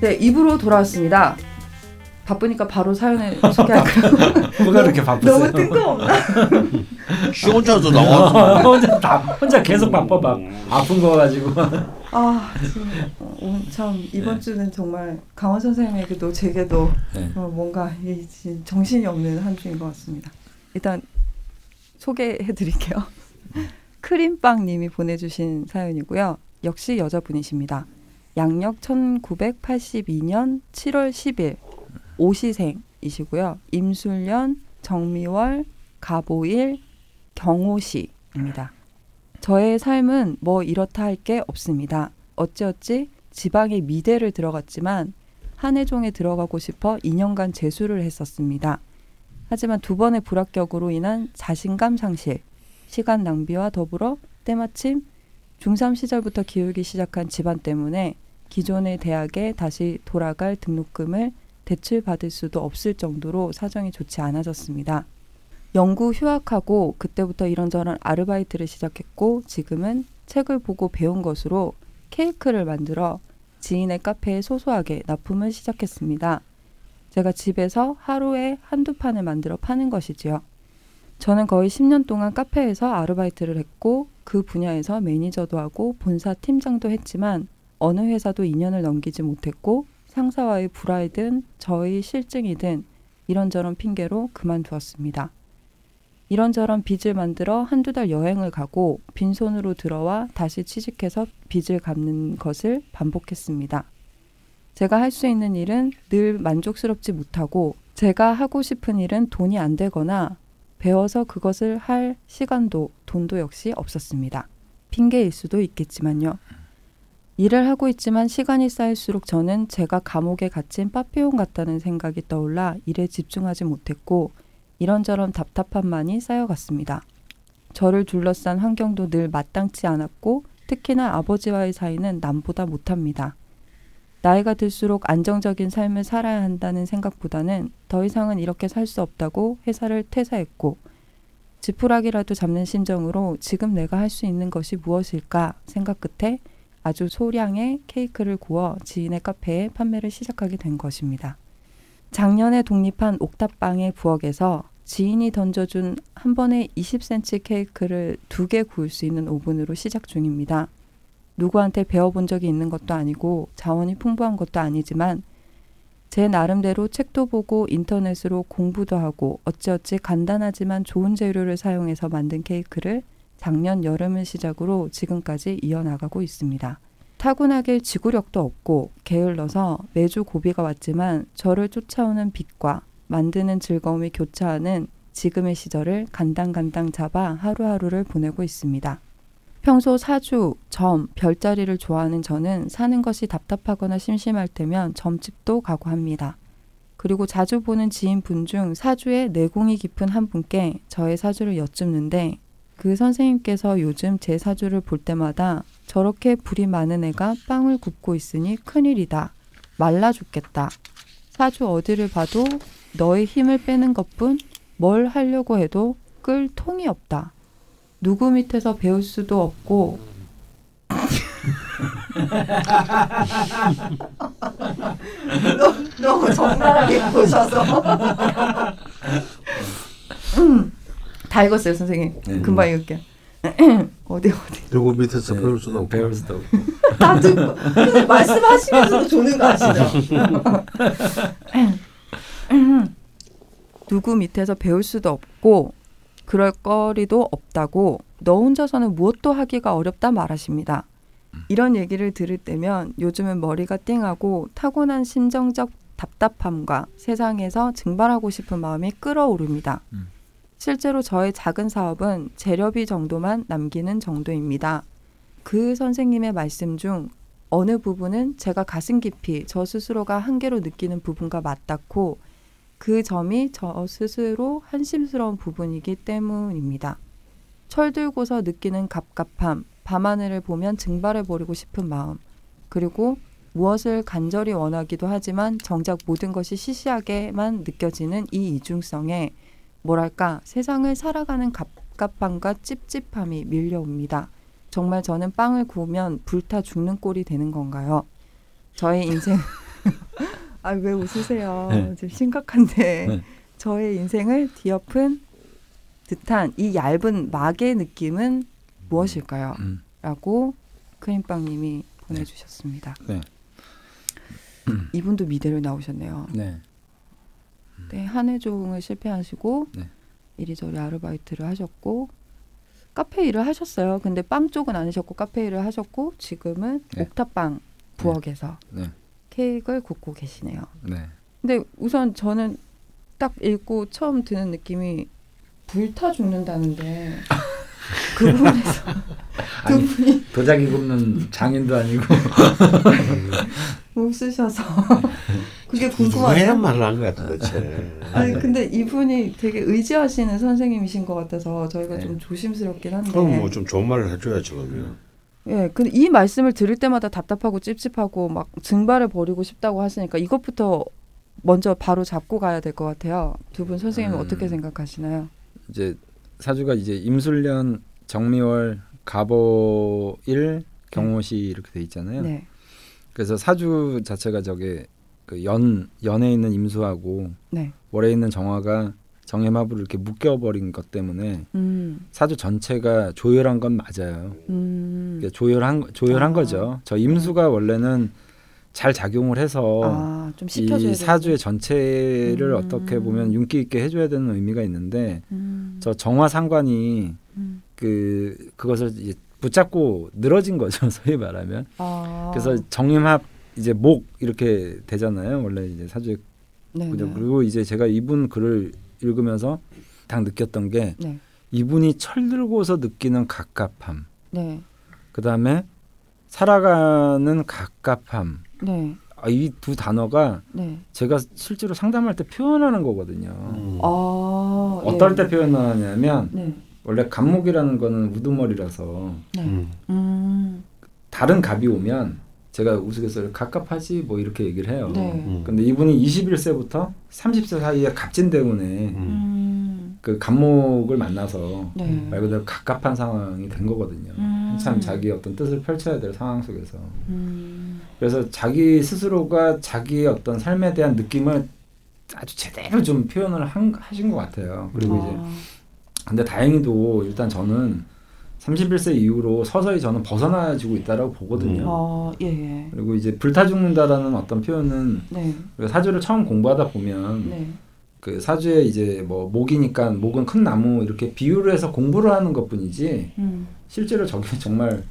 네, 입으로 돌아왔습니다. 바쁘니까 바로 사연을 소개할까요? 뭐가 그렇게 바쁘세요? 너무 뜬금없나? 씨 혼자서 나와. 혼자 다 혼자 계속 바빠 막 아픈 거 가지고. 아, 지금, 어, 오늘 참 이번 주는 정말 강원 선생님에게도 제게도 네. 어, 뭔가 이, 정신이 없는 한 주인 것 같습니다. 일단 소개해 드릴게요. 크림빵님이 보내주신 사연이고요. 역시 여자분이십니다. 양력 1982년 7월 10일 오시생이시고요. 임술년, 정미월, 가보일, 경호시입니다. 저의 삶은 뭐 이렇다 할 게 없습니다. 어찌어찌 지방의 미대를 들어갔지만 한해종에 들어가고 싶어 2년간 재수를 했었습니다. 하지만 두 번의 불합격으로 인한 자신감 상실, 시간 낭비와 더불어 때마침 중3 시절부터 기울기 시작한 집안 때문에 기존의 대학에 다시 돌아갈 등록금을 대출받을 수도 없을 정도로 사정이 좋지 않아졌습니다. 영구 휴학하고 그때부터 이런저런 아르바이트를 시작했고 지금은 책을 보고 배운 것으로 케이크를 만들어 지인의 카페에 소소하게 납품을 시작했습니다. 제가 집에서 하루에 한두 판을 만들어 파는 것이지요. 저는 거의 10년 동안 카페에서 아르바이트를 했고 그 분야에서 매니저도 하고 본사 팀장도 했지만 어느 회사도 2년을 넘기지 못했고 상사와의 불화이든 저의 실증이든 이런저런 핑계로 그만두었습니다. 이런저런 빚을 만들어 한두 달 여행을 가고 빈손으로 들어와 다시 취직해서 빚을 갚는 것을 반복했습니다. 제가 할 수 있는 일은 늘 만족스럽지 못하고 제가 하고 싶은 일은 돈이 안 되거나 배워서 그것을 할 시간도 돈도 역시 없었습니다. 핑계일 수도 있겠지만요. 일을 하고 있지만 시간이 쌓일수록 저는 제가 감옥에 갇힌 파피온 같다는 생각이 떠올라 일에 집중하지 못했고 이런저런 답답함만이 쌓여갔습니다. 저를 둘러싼 환경도 늘 마땅치 않았고 특히나 아버지와의 사이는 남보다 못합니다. 나이가 들수록 안정적인 삶을 살아야 한다는 생각보다는 더 이상은 이렇게 살 수 없다고 회사를 퇴사했고 지푸라기라도 잡는 심정으로 지금 내가 할 수 있는 것이 무엇일까 생각 끝에 아주 소량의 케이크를 구워 지인의 카페에 판매를 시작하게 된 것입니다. 작년에 독립한 옥탑방의 부엌에서 지인이 던져준 한 번에 20cm 케이크를 두 개 구울 수 있는 오븐으로 시작 중입니다. 누구한테 배워본 적이 있는 것도 아니고 자원이 풍부한 것도 아니지만 제 나름대로 책도 보고 인터넷으로 공부도 하고 어찌어찌 간단하지만 좋은 재료를 사용해서 만든 케이크를 작년 여름을 시작으로 지금까지 이어나가고 있습니다. 타고나길 지구력도 없고 게을러서 매주 고비가 왔지만 저를 쫓아오는 빛과 만드는 즐거움이 교차하는 지금의 시절을 간당간당 잡아 하루하루를 보내고 있습니다. 평소 사주, 점, 별자리를 좋아하는 저는 사는 것이 답답하거나 심심할 때면 점집도 가고 합니다. 그리고 자주 보는 지인분 중 사주에 내공이 깊은 한 분께 저의 사주를 여쭙는데 그 선생님께서 요즘 제 사주를 볼 때마다 저렇게 불이 많은 애가 빵을 굽고 있으니 큰일이다. 말라 죽겠다. 사주 어디를 봐도 너의 힘을 빼는 것뿐 뭘 하려고 해도 끌 통이 없다. 누구 밑에서 배울 수도 없고 너무, 너무 적나라하게 보셔서 음, 다 읽었어요 선생님 네. 금방 읽을게요 어디 어디 누구 밑에서 배울 수도 없고. 배울 수도 없고. 다 듣고 근데 말씀하시면서도 조는 거 아시죠? 누구 밑에서 배울 수도 없고 그럴 거리도 없다고 너 혼자서는 무엇도 하기가 어렵다 말하십니다. 이런 얘기를 들을 때면 요즘은 머리가 띵하고 타고난 심정적 답답함과 세상에서 증발하고 싶은 마음이 끓어오릅니다. 음. 실제로 저의 작은 사업은 재료비 정도만 남기는 정도입니다. 그 선생님의 말씀 중 어느 부분은 제가 가슴 깊이 저 스스로가 한계로 느끼는 부분과 맞닿고 그 점이 저 스스로 한심스러운 부분이기 때문입니다. 철들고서 느끼는 갑갑함, 밤하늘을 보면 증발해버리고 싶은 마음, 그리고 무엇을 간절히 원하기도 하지만 정작 모든 것이 시시하게만 느껴지는 이 이중성에 뭐랄까 세상을 살아가는 갑갑함과 찝찝함이 밀려옵니다. 정말 저는 빵을 구우면 불타 죽는 꼴이 되는 건가요? 저의 인생 아 왜 웃으세요? 네. 지금 심각한데 네. 저의 인생을 뒤엎은 듯한 이 얇은 막의 느낌은 무엇일까요? 음. 라고 크림빵님이 보내주셨습니다. 네. 이분도 미대로 나오셨네요. 네. 네, 한해종을 실패하시고 네. 이리저리 아르바이트를 하셨고 카페 일을 하셨어요. 근데 빵 쪽은 아니셨고 카페 일을 하셨고 지금은 네. 옥탑방 부엌에서 네. 케이크를 굽고 계시네요. 네. 근데 우선 저는 딱 읽고 처음 드는 느낌이 불타 죽는다는데 그 부분에서 두 아니, 분이 도자기 굽는 장인도 아니고 웃으셔서 그게 궁금하네요. 말을 한 거야 도대체. 아니 근데 이분이 되게 의지하시는 선생님이신 것 같아서 저희가 네. 좀 조심스럽긴 한데. 그럼 뭐 좀 좋은 말을 해줘야지 그러면. 예, 근데 이 말씀을 들을 때마다 답답하고 찝찝하고 막 증발을 벌이고 싶다고 하시니까 이것부터 먼저 바로 잡고 가야 될 것 같아요. 두 분 선생님은 음. 어떻게 생각하시나요? 이제 사주가 이제 임술년, 정미월, 갑오일, 경호시 이렇게 돼 있잖아요. 네. 그래서 사주 자체가 저게 그 연 연에 있는 임수하고 네. 월에 있는 정화가 정해마부를 이렇게 묶여버린 것 때문에 음. 사주 전체가 조열한 건 맞아요. 음. 그러니까 조열한 조열한 아. 거죠. 저 임수가 원래는 잘 작용을 해서 아, 이 사주의. 전체를 음. 어떻게 보면 윤기 있게 해줘야 되는 의미가 있는데 음. 저 정화 상관이 음. 그 그것을 이제 붙잡고 늘어진 거죠 소위 말하면 아. 그래서 정임합 이제 목 이렇게 되잖아요 원래 이제 사주의 네, 그죠 네. 그리고 이제 제가 이분 글을 읽으면서 딱 느꼈던 게 네. 이분이 철들고서 느끼는 갑갑함 네. 그 다음에 살아가는 갑갑함 네. 아, 이두 단어가 네. 제가 실제로 상담할 때 표현하는 거거든요. 음. 아. 어떨 예. 때 표현하냐면 네. 원래 갑목이라는 거는 우두머리라서 네. 음. 음. 다른 갑이 오면 제가 우스갯소리 갑갑하지 뭐 이렇게 얘기를 해요. 네. 음. 근데 이분이 21세부터 30세 사이에 갑진 때문에 음. 음. 그 갑목을 만나서 네. 말 그대로 갑갑한 상황이 된 거거든요. 음. 한참 자기 어떤 뜻을 펼쳐야 될 상황 속에서 음. 그래서 자기 스스로가 자기의 어떤 삶에 대한 느낌을 아주 제대로 좀 표현을 한, 하신 것 같아요. 그리고 이제 아. 근데 다행히도 일단 저는 31세 이후로 서서히 저는 벗어나지고 있다라고 보거든요. 아, 예, 예. 그리고 이제 불타 죽는다라는 어떤 표현은 네. 우리가 사주를 처음 공부하다 보면 네. 그 사주에 이제 뭐 목이니까 목은 큰 나무 이렇게 비유를 해서 공부를 하는 것뿐이지 음. 실제로 저게 정말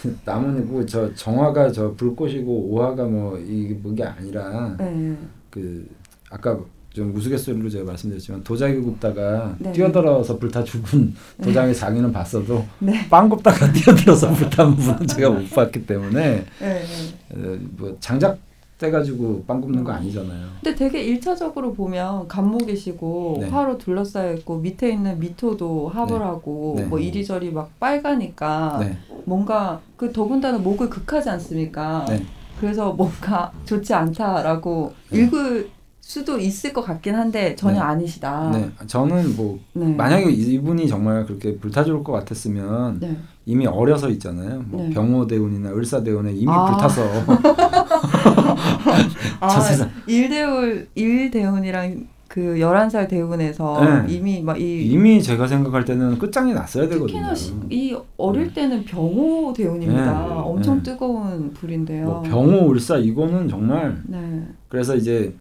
그 나무고 저 정화가 저 불꽃이고 오화가 뭐 이게 뭐게 아니라 네. 그 아까 좀 우스갯소리로 제가 말씀드렸지만 도자기 굽다가 네. 뛰어들어서 불타 죽은 도장의 장인은 봤어도 네. 빵 굽다가 뛰어들어서 불타는 분은 제가 못 봤기 때문에 네. 어, 뭐 장작 떼가지고 빵 굽는 거 아니잖아요. 근데 되게 일차적으로 보면 감목이시고 네. 화로 둘러싸여 있고 밑에 있는 미토도 합을 네. 하고 네. 뭐 이리저리 막 빨가니까 네, 뭔가 그 더군다나 목을 극하지 않습니까? 네. 그래서 뭔가 좋지 않다라고 네. 읽을 수도 있을 것 같긴 한데 전혀 네. 아니시다. 네. 저는 뭐 네. 만약에 이분이 정말 그렇게 불타 죽을 것 같았으면 네. 이미 어려서 있잖아요. 뭐 네. 병호대운이나 을사대운에 이미 아. 불타서 아, 세상. 일대운 일대운이랑 그 11살 대운에서 네. 이미 막 이 이미 제가 생각할 때는 끝장이 났어야 되거든요. 특히나 시, 이 어릴 때는 병호 대운입니다. 네. 엄청 네. 뜨거운 불인데요. 뭐 병호 을사 이거는 정말 네. 그래서 이제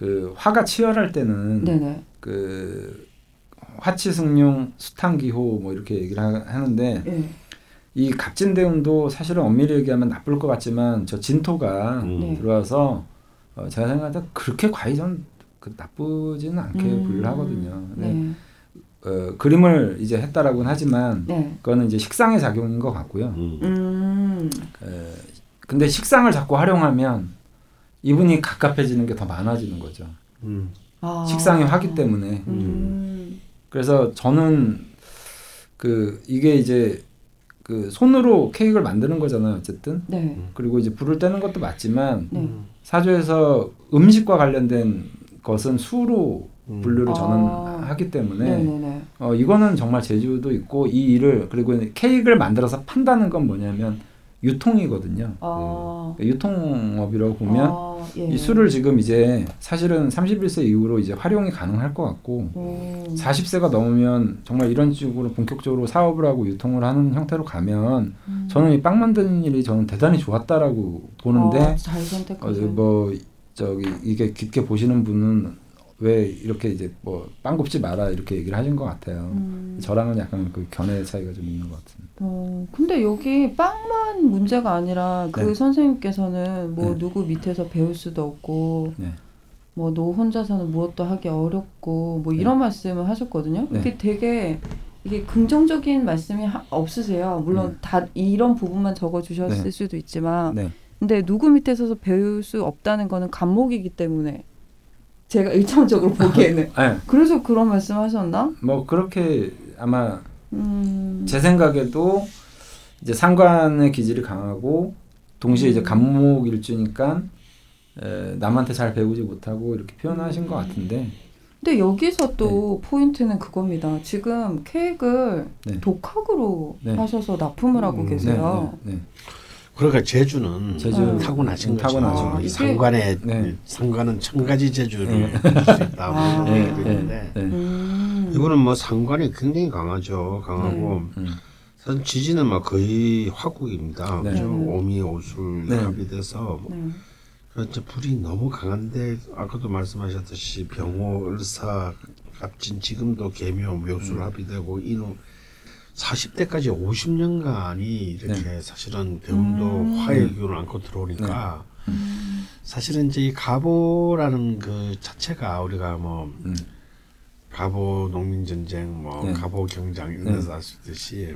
그 화가 치열할 때는 네네. 그 화치승룡 수탕기호 뭐 이렇게 얘기를 하, 하는데 예. 이 갑진대운도 사실은 엄밀히 얘기하면 나쁠 것 같지만 저 진토가 음. 네. 들어와서 어, 제가 생각할 때 그렇게 과이전 그 나쁘지는 않게 음. 분류를 하거든요. 근데 네. 어, 그림을 이제 했다라고는 하지만 네. 그거는 이제 식상의 작용인 것 같고요. 음. 음. 에, 근데 식상을 자꾸 활용하면 이분이 갑갑해지는 게 더 많아지는 거죠. 음. 아. 식상이 화기 때문에. 음. 그래서 저는 그 이게 이제 그 손으로 케이크를 만드는 거잖아요. 어쨌든. 네. 그리고 이제 불을 떼는 것도 맞지만 네. 사주에서 음식과 관련된 것은 수로 음. 분류를 저는 아. 하기 때문에 네네네. 어 이거는 정말 재주도 있고 이 일을 그리고 케이크를 만들어서 판다는 건 뭐냐면 유통이거든요. 아, 유통업이라고 보면 아, 예. 이 술을 지금 이제 사실은 31세 이후로 이제 활용이 가능할 것 같고 오. 40세가 넘으면 정말 이런 식으로 본격적으로 사업을 하고 유통을 하는 형태로 가면 음. 저는 이 빵 만드는 일이 저는 대단히 좋았다라고 보는데 아, 잘 어, 선택하세요. 뭐 저기 이게 깊게 보시는 분은 왜 이렇게 이제 뭐 빵 굽지 마라 이렇게 얘기를 하신 것 같아요. 음. 저랑은 약간 그 견해 차이가 좀 있는 것 같습니다. 어, 근데 여기 빵만 문제가 아니라 그 네. 선생님께서는 뭐 네. 누구 밑에서 배울 수도 없고 네. 뭐너 혼자서는 무엇도 하기 어렵고 뭐 이런 말씀을 하셨거든요. 네. 이게 되게 이게 긍정적인 말씀이 하- 없으세요. 물론 네. 다 이런 부분만 적어 주셨을 네. 수도 있지만 네. 근데 누구 밑에 서서 배울 수 없다는 거는 감목이기 때문에 제가 일차원적으로 보기에는 네. 그래서 그런 말씀하셨나? 뭐 그렇게 아마 음. 제 생각에도 이제 상관의 기질이 강하고 동시에 이제 음. 감목 일주니까 에, 남한테 잘 배우지 못하고 이렇게 표현하신 것 같은데 근데 여기서 또 포인트는 그겁니다. 지금 케이크를 네. 독학으로 네. 하셔서 납품을 하고 음, 계세요. 네, 네, 그러니까 제주는 제주 음. 타고나신 음, 거죠. 타고나신 아, 이 이게- 상관의 네. 상관은 천 가지 제주를 네. 가질 수 있다고 아. 네, 얘기하고 네, 있는데 네. 음. 이분은 뭐 상관이 굉장히 강하죠. 강하고 음. 사실 지지는 막 거의 화국입니다. 네. 그죠? 네. 오미 오술 네. 합의돼서 네. 그렇죠. 불이 너무 강한데 아까도 말씀하셨듯이 병호, 을사, 갑진 지금도 개묘, 묘술 음. 합의되고 인후 40대까지 50년간이 이렇게 사실은 대운도 음. 화의 기운을 안고 들어오니까 음. 사실은 이제 이 가보라는 그 자체가 우리가 뭐 음. 가보 농민 전쟁, 뭐 네. 가보 경장 이런 네. 데서 아시듯이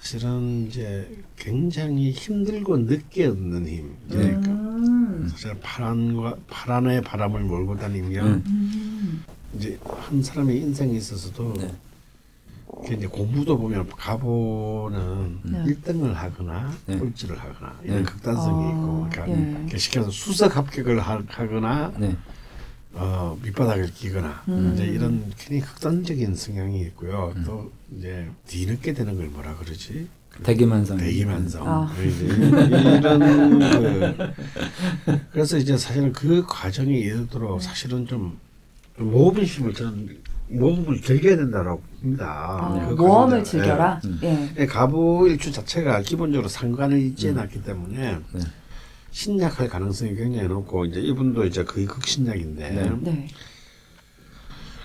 사실은 이제 굉장히 힘들고 늦게 얻는 힘. 네. 그러니까 음. 사실 파란과 파란의 바람을 몰고 다니면 음. 음. 이제 한 사람의 인생에 있어서도 네. 이제 공부도 보면 가보는 네. 1등을 하거나 네. 꼴찌를 하거나 이런 네. 극단성이 아, 있고 그러니까 예. 이렇게 시켜서 수석 합격을 하- 하거나 네. 어, 밑바닥을 끼거나 음. 이제 이런 굉장히 극단적인 성향이 있고요. 음. 또 이제 뒤늦게 되는 걸 뭐라 그러지? 대기만성. 대기만성. 아. 이런 그 그래서 이제 사실은 그 과정에 이르도록 사실은 좀 모험심을 저는 모험을 즐겨야 된다라고 봅니다. 아, 그 모험을. 즐겨라. 음. 예. 예, 가부 일주 자체가 기본적으로 상관을 이지해놨기 때문에 네. 신약할 가능성이 굉장히 높고 이제 이분도 이제 거의 극신약인데 네. 네.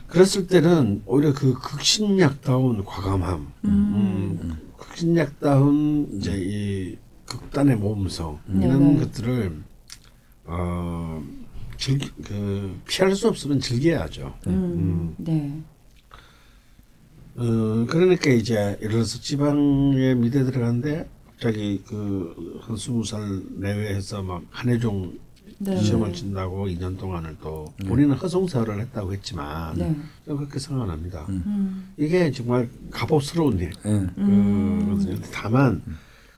그랬을 때는 오히려 그 극신약다운 과감함, 음. 음, 극신약다운 이제 이 극단의 모험성 음. 이런 네네. 것들을 어 즐기 그 피할 수 없으면 즐겨야죠. 음. 네. 어 그러니까 이제 예를 들어서 지방에 미대 들어갔는데 갑자기 그한 스무 살 내외해서 막 한해종 네. 시험을 친다고 2년 동안을 또 본인은 허송세월을 했다고 했지만 네. 그렇게 생각합니다. 음. 이게 정말 값없스러운 일. 네. 음. 거거든요. 다만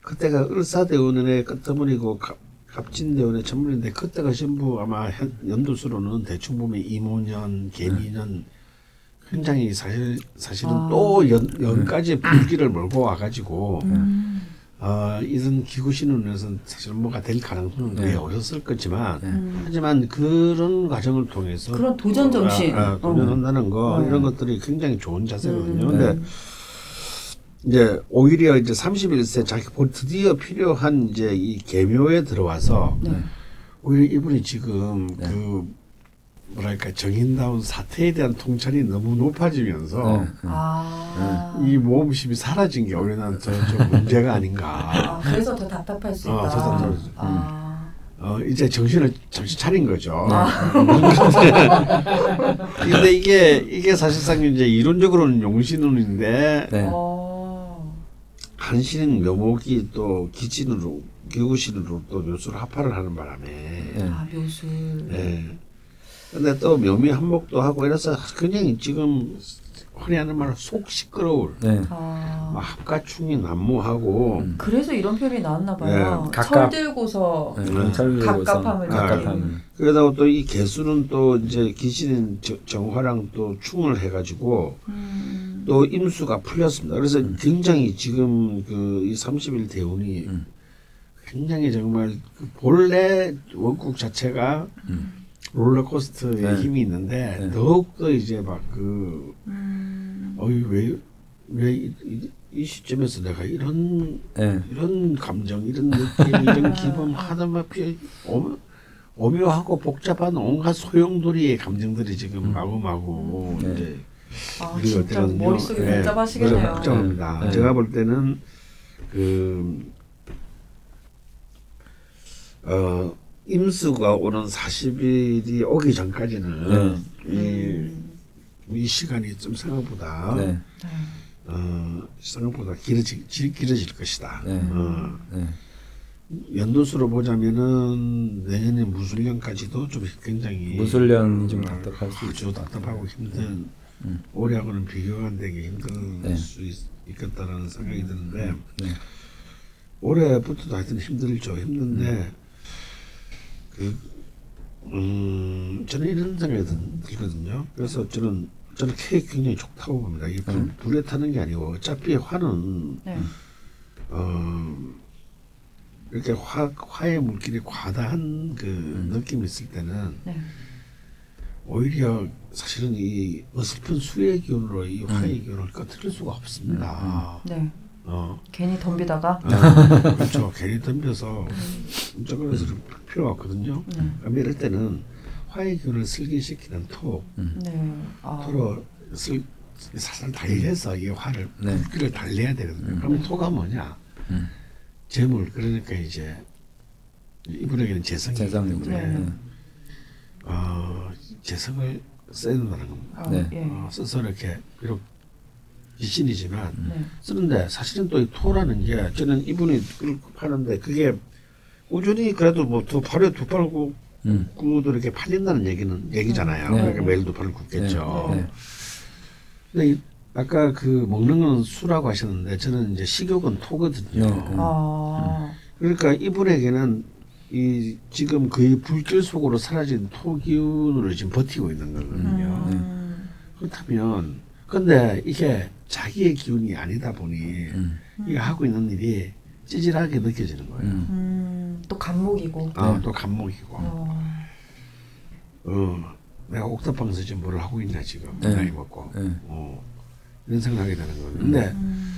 그때가 을사대운의 끝머리고 갑- 갑진대운의 첫물인데 그때가 전부 아마 현- 연도수로는 대충 보면 이모년, 개미년 굉장히 사실 사실은 아. 또 연, 연까지 불기를 몰고 와가지고 음. 어, 이런 기구 신운에서 사실 뭐가 될 가능성은 네. 없었을 거지만 음. 하지만 그런 과정을 통해서 그런 도전 정신. 아, 아, 도전한다는 거 어. 이런 것들이 굉장히 좋은 자세거든요. 음. 근데 이제 오히려 이제 31세 자기 본 드디어 필요한 이제 이 개묘에 들어와서 네. 오히려 이분이 지금 네. 그 뭐랄까 정인다운 사태에 대한 통찰이 너무 높아지면서 네. 아. 이 모험심이 사라진 게 오히려 나는 더좀 문제가 아닌가. 아, 그래서 더 답답할 수 어, 있다. 더 답답할 수 있다. 아. 어, 이제 정신을 잠시 차린 거죠. 아. 근데 이게 이게 사실상 이제 이론적으로는 용신운인데 네. 어. 한신은 묘목이 또 기진으로 기구신으로 또 묘수를 합파를 하는 바람에 네. 아, 묘술. 예. 근데 또 묘미 한목도 하고 이래서 굉장히 지금 흔히 하는 말로 속 시끄러울 네. 아. 막 합가충이 난무하고 음. 그래서 이런 표현이 나왔나 봐요. 네, 철 들고서 네. 네. 갑갑함을 갑갑함을. 느끼는. 그러다가 또 이 개수는 또 이제 기신인 정- 정화랑 또 충을 해가지고 음. 또 임수가 풀렸습니다. 그래서 굉장히 지금 그 이 30일 대운이 음. 굉장히 정말 그 본래 원국 자체가 음. 롤러코스터의 네. 힘이 있는데 네. 더욱더 이제 막그 음. 어이 왜왜 이, 이, 이 시점에서 내가 이런 네. 이런 감정 이런 느낌 이런 기분 피 오묘, 오묘하고 복잡한 온갖 소용돌이의 감정들이 지금 마구마구 네. 이제 아 우리가 진짜 머릿속이 예, 복잡하시겠네요. 복잡합니다. 네. 제가 볼 때는 그 어, 임수가 오는 40일이 오기 전까지는 이, 이 시간이 좀 생각보다 네. 네. 어, 생각보다 길어지, 지- 길어질 것이다. 네. 어, 네. 연도수로 보자면은 내년에 무술년까지도 좀 굉장히 무술년이 좀 답답할 수 아주 있죠. 답답하고 힘든 음. 올해하고는 비교가 안 되게 힘든 네. 수 있, 있겠다라는 생각이 드는데 네. 올해부터도 하여튼 힘들죠. 힘든데 음. 그 음, 저는 이런 생각이 들- 들거든요. 그래서 저는 저는 케이크 굉장히 좋다고 봅니다. 이 불, 음. 불에 타는 게 아니고 어차피 화는 네. 어 이렇게 화 화의 물질이 과다한 그 음. 느낌이 있을 때는 네. 오히려 사실은 이 어설픈 수의 기운으로 이 음. 화의 기운을 꺼트릴 수가 없습니다. 네. 어, 괜히 덤비다가 아, 그렇죠. 괜히 덤벼서 무조건 해서 필요가 없거든요. 네. 그럼 이럴 때는 화의 기운을 슬기시키는 토, 네. 아. 토로 슬, 살살 달래서 이 화를 네. 붓기를 달래야 되거든요. 음. 그럼 토가 뭐냐? 음. 재물 그러니까 이제 이분에게는 재성이 재성이죠. 네. 네. 어, 재성을 써야 된다는 겁니다. 아, 네. 예. 어, 써서 이렇게 비록 지신이지만 네. 쓰는데 사실은 또 이 토라는 게 저는 이분이 그걸 파는데 그게 꾸준히 그래도 뭐두 발에 두팔 구, 음. 구도 이렇게 팔린다는 얘기는 얘기잖아요. 네. 그러니까 매일 두 팔을 굽겠죠. 네. 근데 이, 아까 그 먹는 건 수라고 하셨는데 저는 이제 식욕은 토거든요. 네, 네. 아. 그러니까 이분에게는 이 지금 거의 불길 속으로 사라진 토 기운으로 지금 버티고 있는 거거든요. 음. 그렇다면 근데 이게 자기의 기운이 아니다 보니 음. 이게 하고 있는 일이 찌질하게 느껴지는 거예요. 음. 음. 또 감목이고. 아, 네. 또 감목이고. 어. 어, 내가 옥탑방에서 지금 뭘 하고 있냐 지금 네. 나이 먹고. 네. 어, 이런 생각하게 되는 거예요. 근데 음.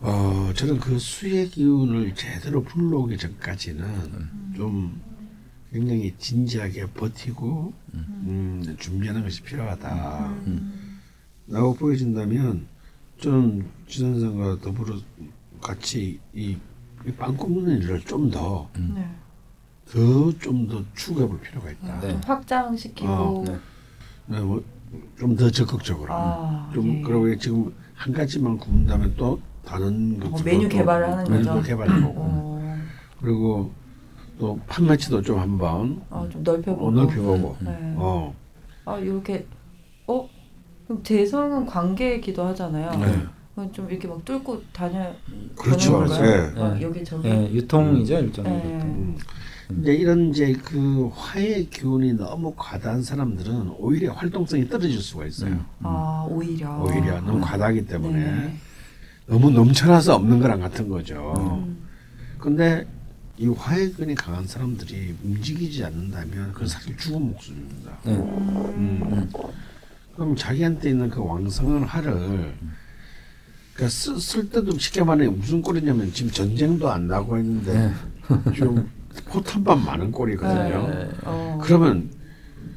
어, 저는 그 수의 기운을 제대로 불러오기 전까지는 좀 굉장히 진지하게 버티고 음, 준비하는 것이 필요하다. 음. 라고 보여진다면 저는 지선생과 더불어 같이 이, 이빵 굽는 일을 좀더 네. 더좀 더 추구해 볼 필요가 있다. 네. 좀 확장시키고. 어, 네. 뭐 좀더 적극적으로. 아, 좀 예. 그러고 지금 한 가지만 굽는다면 또 다른 어, 메뉴 또 개발을 하는 메뉴도 거죠? 개발해보고 어. 그리고 또 판매치도 좀 한번 아, 좀 넓혀보고. 어, 넓혀보고 네. 어, 아, 이렇게 어? 그럼 재성은 관계이기도 하잖아요. 네. 그럼 좀 이렇게 막 뚫고 다녀 그렇죠. 네. 막 네. 여기 저기. 예, 유통이죠 일종의 네. 유통. 음. 이제 이런 이제 그 화의 기운이 너무 과다한 사람들은 오히려 활동성이 떨어질 수가 있어요. 음. 아, 오히려. 오히려 너무 과다하기 때문에 네. 너무 넘쳐나서 없는 거랑 같은 거죠. 음. 근데 이 화의 기운이 강한 사람들이 움직이지 않는다면 그건 사실 죽은 목숨입니다. 네. 음. 그럼 자기한테 있는 그 왕성한 화를 그러니까 쓰, 쓸 때도 쉽게 말해 무슨 꼴이냐면 지금 전쟁도 안 나고 있는데 지금 포탄만 많은 꼴이거든요. 네. 어. 그러면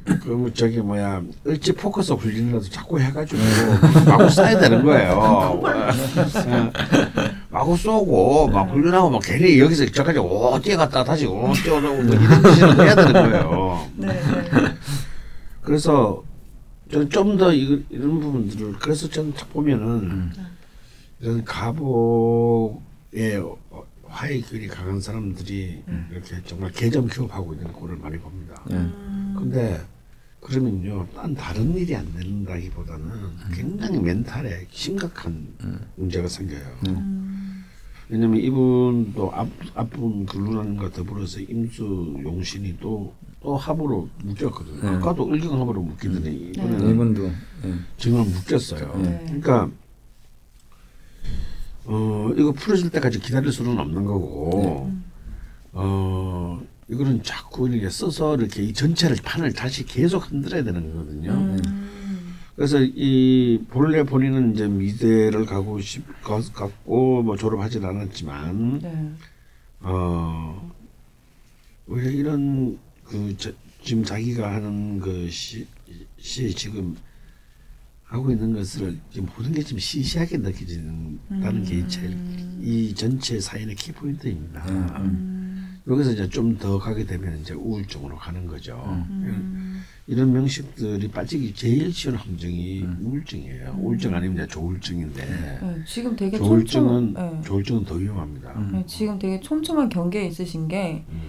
그 저기 뭐야 일찍 포커스 훈련이라도 자꾸 해가지고 마구 쏴야 되는 거예요. 어, 마구 쏘고 막 훈련하고 막 괜히 여기서 저까지 오 뛰어갔다 다시 오 뛰어오고 뭐 이런 짓을 해야 되는 거예요. 네, 네. 그래서 저는 좀 더 이런 부분들을 그래서 저는 딱 보면은 이런 가복의 어, 화의 기운이 강한 사람들이 이렇게 정말 개점 기업하고 있는 꼴을 많이 봅니다. 네. 음. 근데 그러면요, 딴 다른 일이 안 된다기보다는 굉장히 멘탈에 심각한 문제가 생겨요. 음. 왜냐면 이분도 앞, 앞분 근루난과 더불어서 임수 용신이 또, 또 합으로 묶였거든요. 네. 아까도 을경 합으로 묶이더니 네. 이번에는 이분도 예. 정말 묶였어요. 네. 그러니까 어 이거 풀어질 때까지 기다릴 수는 없는 거고 어 이거는 자꾸 이렇게 써서 이렇게 이 전체를 판을 다시 계속 흔들어야 되는 거거든요. 음. 그래서 이 본래 본인은 이제 미대를 가고 싶 가- 갔고 뭐 졸업하진 않았지만 네. 어왜 이런 그 저, 지금 자기가 하는 그시 시 지금 하고 있는 것을 지금 모든 게 좀 시시하게 느껴지는다는 게 제일 이 전체 사연의 키포인트입니다. 음. 여기서 이제 좀 더 가게 되면 이제 우울증으로 가는 거죠. 음. 이런 명식들이 빠지기 제일 쉬운 함정이 우울증이에요. 우울증 아니면 이제 조울증인데 네, 지금 되게 조울증은 촘촘, 네. 조울증은 더 위험합니다. 네, 지금 되게 촘촘한 경계에 있으신 게 음.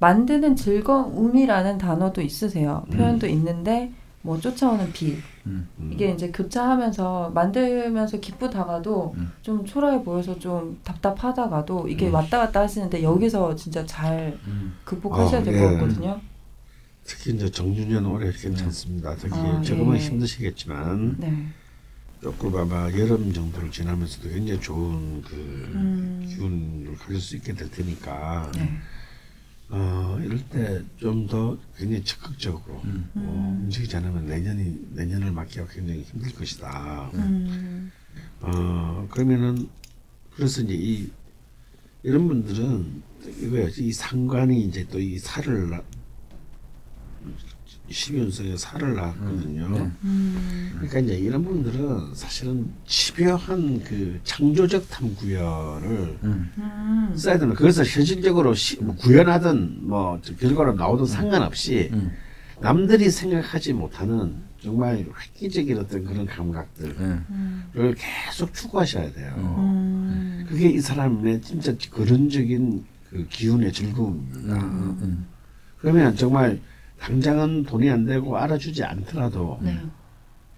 만드는 즐거움이라는 단어도 있으세요. 음. 표현도 있는데 뭐 쫓아오는 빛 음. 음. 이게 이제 교차하면서 만들면서 기쁘다가도 음. 좀 초라해 보여서 좀 답답하다가도 이게 음. 왔다 갔다 하시는데 여기서 진짜 잘 음. 극복하셔야 아, 될 예. 것 같거든요. 특히 이제 정준현 올해 괜찮습니다. 특히 아, 지금은 예. 힘드시겠지만 네. 조금 아마 여름 정도를 지나면서도 굉장히 좋은 그 음. 기운을 가질 수 있게 될 테니까 네. 어, 이럴 때 좀 더 굉장히 적극적으로 음. 어, 움직이지 않으면 내년이 내년을 맞기가 굉장히 힘들 것이다. 음. 어 그러면은 그래서 이제 이 이런 분들은 이거야 이 상관이 이제 또 이 살을 낳- 12연속에 살을 낳았거든요. 네. 음. 그러니까 이제 이런 분들은 사실은 집요한 그 창조적 탐구열을 음. 음. 써야 되는 그래서 현실적으로 시, 뭐 구현하든 뭐 결과로 나오든 상관없이 음. 남들이 생각하지 못하는 정말 획기적인 어떤 그런 감각들을 음. 음. 계속 추구하셔야 돼요. 음. 그게 이 사람의 진짜 근원적인 그 기운의 즐거움입니다. 음. 음. 그러면 정말 당장은 돈이 안 되고 알아주지 않더라도 네.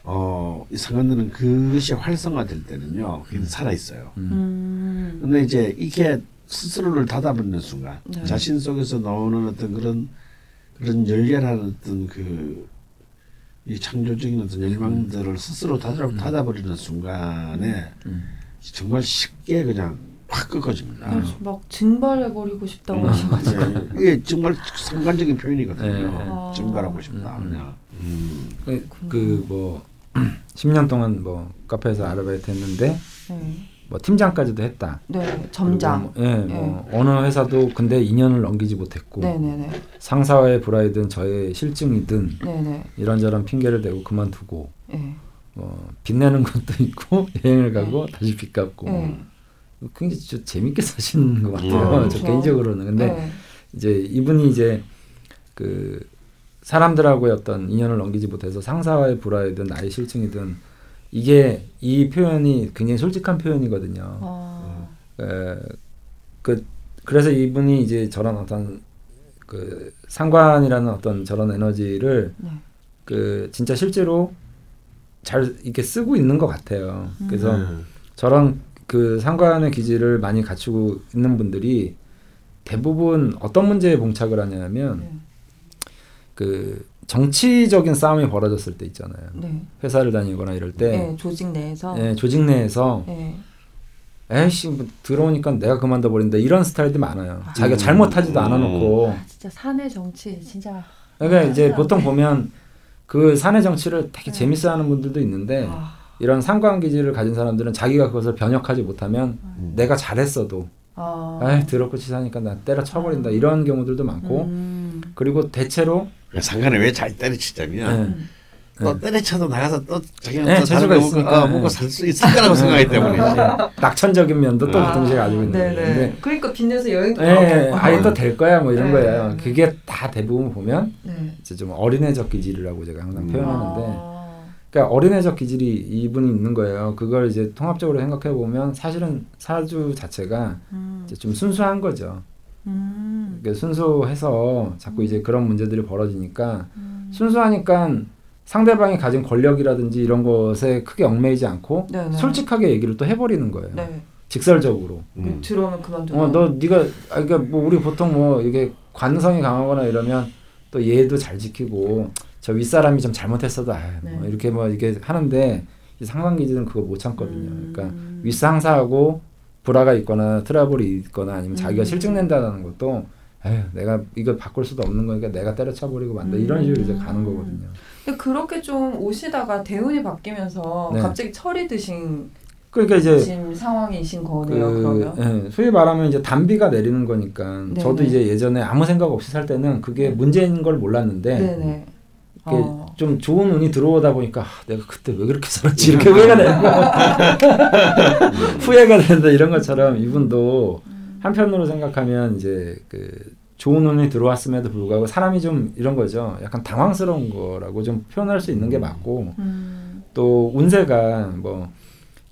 어, 이 상관들은 그것이 활성화될 때는요, 그게 살아 있어요. 음. 근데 이제 이게 스스로를 닫아버리는 순간, 네. 자신 속에서 나오는 어떤 그런 그런 열렬한 어떤 그 이 창조적인 어떤 열망들을 스스로 닫아, 닫아버리는 순간에 음. 정말 쉽게 그냥 확 끊어집니다. 그래서 막 증발해버리고 싶다고 음, 하셔가지고. 네. 이게 정말 상관적인 표현이거든요. 네. 아. 증발하고 싶다. 음, 음. 그냥. 음. 그뭐 10년 동안 뭐 카페에서 아르바이트 했는데 네. 뭐 팀장까지도 했다. 네. 점장. 뭐, 예, 뭐 어느 회사도 근데 2년을 넘기지 못했고 네네네. 상사와의 불화이든 저의 실증이든 네네. 이런저런 핑계를 대고 그만두고 네. 뭐 빚내는 것도 있고 여행을 가고 다시 빚 갚고 네. 굉장히 진짜 재밌게 사시는 것 같아요. 음, 저 그렇죠. 개인적으로는 근데 네. 이제 이분이 이제 그 사람들하고의 어떤 인연을 넘기지 못해서 상사와의 불화이든 나의 실증이든 이게 이 표현이 굉장히 솔직한 표현이거든요. 아. 에, 그 그래서 이분이 이제 저런 어떤 그 상관이라는 어떤 저런 에너지를 네. 그 진짜 실제로 잘 이렇게 쓰고 있는 것 같아요. 그래서 네. 저런 그 상관의 기질을 많이 갖추고 있는 분들이 대부분 어떤 문제에 봉착을 하냐면 네. 그 정치적인 싸움이 벌어졌을 때 있잖아요. 네. 회사를 다니거나 이럴 때 네. 조직 내에서. 예, 조직 내에서 네. 에이씨 뭐 들어오니까 내가 그만둬 버린다 이런 스타일들이 많아요. 아. 자기가 잘못하지도 음. 않아 놓고 진짜 사내 정치 진짜. 그러니까 이제 아, 보통 네. 보면 그 사내 정치를 되게 네. 재밌어 하는 분들도 있는데 아. 이런 상관 기질을 가진 사람들은 자기가 그것을 변혁하지 못하면 음. 내가 잘했어도 아. 아이 더럽고 치사니까 나 때려 쳐버린다 이런 경우들도 많고 음. 그리고 대체로 상관에 왜잘 때려치자면 예, 또 때려쳐도 나가서 또 자기가 네, 또 다른 거 먹고. 어, 먹고 살수 있을 거라고 생각하기 때문에 예, 낙천적인 면도 또 아, 동시에 가지고 있는 네네. 근데 그러니까 빚내서 여행도 예, 가고. 아예 또 될 거야 뭐 이런 네. 거예요. 그게 다 대부분 보면 네. 이제 좀 어린애적 기질이라고 제가 항상 음. 표현하는데 아. 그러니까 어린애적 기질이 이분이 있는 거예요. 그걸 이제 통합적으로 생각해 보면 사실은 사주 자체가 음. 이제 좀 순수한 거죠. 음. 그러니까 순수해서 자꾸 이제 그런 문제들이 벌어지니까 음. 순수하니까 상대방이 가진 권력이라든지 이런 것에 크게 얽매이지 않고 네네. 솔직하게 얘기를 또 해버리는 거예요. 네. 직설적으로. 음. 들어오면 그만두고. 어, 너 네가 아 그러니까 뭐 우리 보통 뭐 이게 관성이 강하거나 이러면 또 얘도 잘 지키고 저 윗사람이 좀 잘못했어도 아, 뭐 네. 이렇게 뭐 이게 하는데 이 상관기질은 그거 못 참거든요. 음. 그러니까 윗상사하고 불화가 있거나 트러블이 있거나 아니면 자기가 음. 실증낸다는 것도 에휴, 내가 이걸 바꿀 수도 없는 거니까 내가 때려쳐 버리고 만다 이런 식으로 이제 가는 거거든요. 근데 그렇게 좀 오시다가 대운이 바뀌면서 네. 갑자기 철이 드신 그러니까 이제 지금 상황이신 거네요. 그 러면. 예, 소위 말하면 이제 단비가 내리는 거니까 네, 저도 네. 이제 예전에 아무 생각 없이 살 때는 그게 문제인 걸 몰랐는데 네네. 이게 어. 좀 좋은 운이 들어오다 보니까 아, 내가 그때 왜 그렇게 살았지 이렇게 후회가 되는 후회가 된다 이런 것처럼 이분도 한편으로 생각하면 이제 그 좋은 운이 들어왔음에도 불구하고 사람이 좀 이런 거죠 약간 당황스러운 거라고 좀 표현할 수 있는 게 맞고 음. 또 운세가 뭐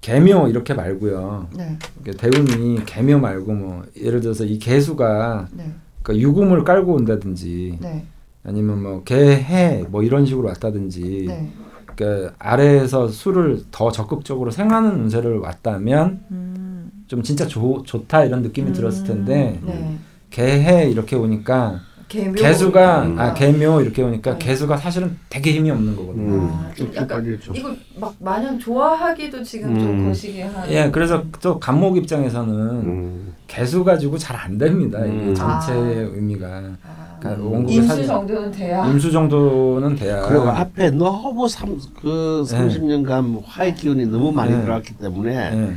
개묘 이렇게 말고요 네. 대운이 개묘 말고 뭐 예를 들어서 이 개수가 네. 그 유금을 깔고 온다든지 네. 아니면 뭐 개해 뭐 이런 식으로 왔다든지 네. 그 아래에서 수를 더 적극적으로 생하는 운세를 왔다면 음. 좀 진짜 좋 좋다 이런 느낌이 들었을 텐데 네. 개해 이렇게 오니까 개묘. 개수가 음. 아 개묘 이렇게 오니까 네. 개수가 사실은 되게 힘이 없는 거거든요. 음. 아, 좀쭉 약간. 이걸 막 마냥 좋아하기도 지금 좀 음. 거시기 한. 예, 그래서 또 간목 입장에서는 음. 개수 가지고 잘 안 됩니다. 이게 음. 전체의 아. 의미가 아, 그러니까 음. 원국의 임수 사진 정도는 돼야. 임수 정도는 돼야 그리고 앞에 너무 삼, 그 네. 30년간 화의 기운이 너무 많이 네. 들어왔기 때문에 예.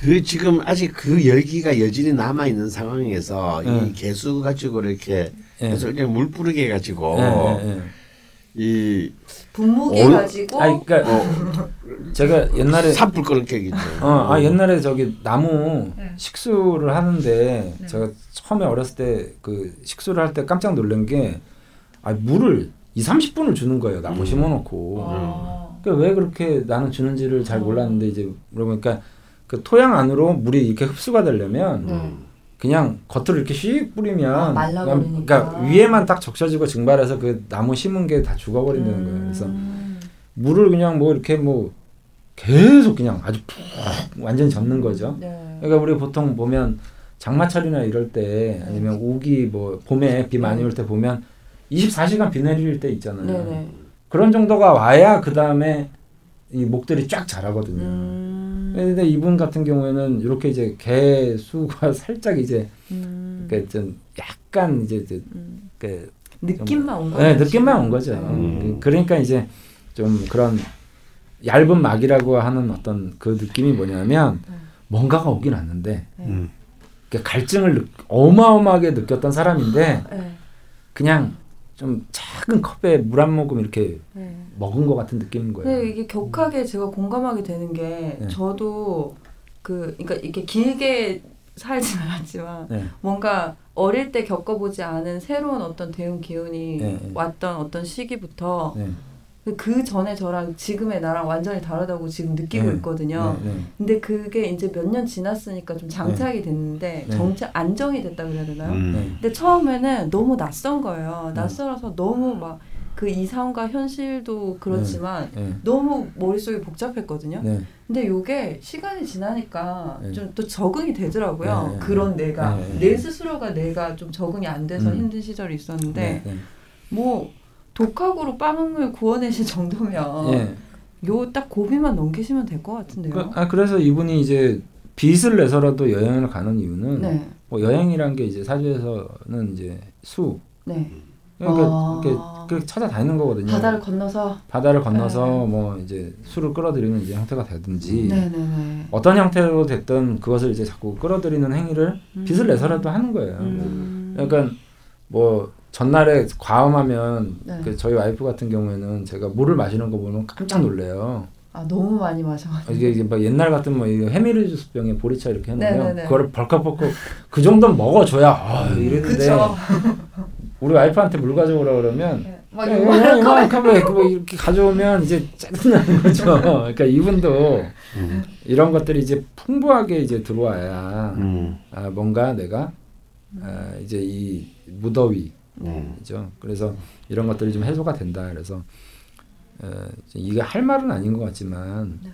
그 지금 아직 그 열기가 여전히 남아 있는 상황에서 네. 이 개수 가지고 이렇게 예. 그래서 그냥 물 뿌리게 가지고 예, 예, 예. 이 분무기 어? 가지고. 아니 그러니까 제가 옛날에 산불 끄는 격이죠. 어, 아 옛날에 저기 나무 네. 식수를 하는데 네. 제가 처음에 어렸을 때 그 식수를 할 때 깜짝 놀란 게 아, 물을 2, 30분을 주는 거예요. 나무 음. 심어 놓고. 아. 그러니까 왜 그렇게 나는 주는지를 잘 어. 몰랐는데 이제 물어보니까 그 토양 안으로 물이 이렇게 흡수가 되려면 네. 그냥 겉으로 이렇게 씩 뿌리면 아, 말라버리니까. 그러니까 위에만 딱 적셔지고 증발해서 그 나무 심은 게 다 죽어버린다는 거예요. 그래서 음. 물을 그냥 뭐 이렇게 뭐 계속 그냥 아주 푹 완전히 젓는 거죠. 네. 그러니까 우리 보통 보면 장마철이나 이럴 때 아니면 우기 뭐 봄에 비 많이 네. 올때 보면 24시간 비 내릴 때 있잖아요. 네네. 그런 정도가 와야 그 다음에 이 목들이 쫙 자라거든요. 음. 근데 이분 같은 경우에는 이렇게 이제 개 수가 살짝 이제 음. 그좀 약간 이제 음. 그 느낌만 온 거죠. 네, 느낌만 온 거죠. 음. 그러니까 이제 좀 그런 얇은 막이라고 하는 어떤 그 느낌이 뭐냐면 네. 뭔가가 오긴 왔는데 네. 음. 그 갈증을 느, 어마어마하게 느꼈던 사람인데 네. 그냥 좀 작은 컵에 물 한 모금 이렇게 네. 먹은 것 같은 느낌인 거예요. 근데 이게 격하게 제가 공감하게 되는 게 네. 저도 그 그러니까 이렇게 길게 살진 않았지만 네. 뭔가 어릴 때 겪어보지 않은 새로운 어떤 대응 기운이 네, 네. 왔던 어떤 시기부터 네. 그 전에 저랑 지금의 나랑 완전히 다르다고 지금 느끼고 네. 있거든요. 네, 네. 근데 그게 이제 몇 년 지났으니까 좀 장착이 됐는데 네. 정착 안정이 됐다 그래야 되나요? 음. 네. 근데 처음에는 너무 낯선 거예요. 네. 낯설어서 너무 막 그 이상과 현실도 그렇지만 네. 너무 머릿속이 복잡했거든요. 네. 근데 요게 시간이 지나니까 네. 좀또 적응이 되더라고요. 네, 네, 그런 네. 내가 네, 네. 내 스스로가 내가 좀 적응이 안 돼서 음. 힘든 시절이 있었는데 네. 네. 뭐 독학으로 빵을 구워내실 정도면 예. 요딱 고비만 넘기시면 될 것 같은데요. 그, 아 그래서 이분이 이제 빚을 내서라도 여행을 가는 이유는 네, 뭐 여행이란 게 이제 사주에서는 이제 수 네. 그러니까 아. 이렇게, 이렇게 찾아다니는 거거든요. 바다를 건너서. 바다를 건너서 네. 뭐 이제 술을 끌어들이는 이제 형태가 되든지 네, 네, 네. 어떤 형태로 됐든 그것을 이제 자꾸 끌어들이는 행위를 빚을 내서라도 하는 거예요. 음. 그러니까 뭐 전날에 과음하면 네. 그 저희 와이프 같은 경우에는 제가 물을 마시는 거 보면 깜짝 놀래요. 아 너무 많이 마셔가지고. 이게, 이게 막 옛날 같은 뭐 이거 헤미르주스 병에 보리차 이렇게 해놓으면 네네네. 그거를 벌컥벌컥 그 정도는 먹어줘야 아 이랬는데. 우리 와이프한테 물 가져오라 그러면 네. 막 야, 이만한 거. 이만큼에 뭐 이렇게 가져오면 이제 짜증나는 거죠. 그러니까 이분도 음. 이런 것들이 이제 풍부하게 이제 들어와야 음. 아, 뭔가 내가 아, 이제 이 무더위죠. 음. 그래서 이런 것들이 좀 해소가 된다. 그래서 어, 이게 할 말은 아닌 것 같지만 네.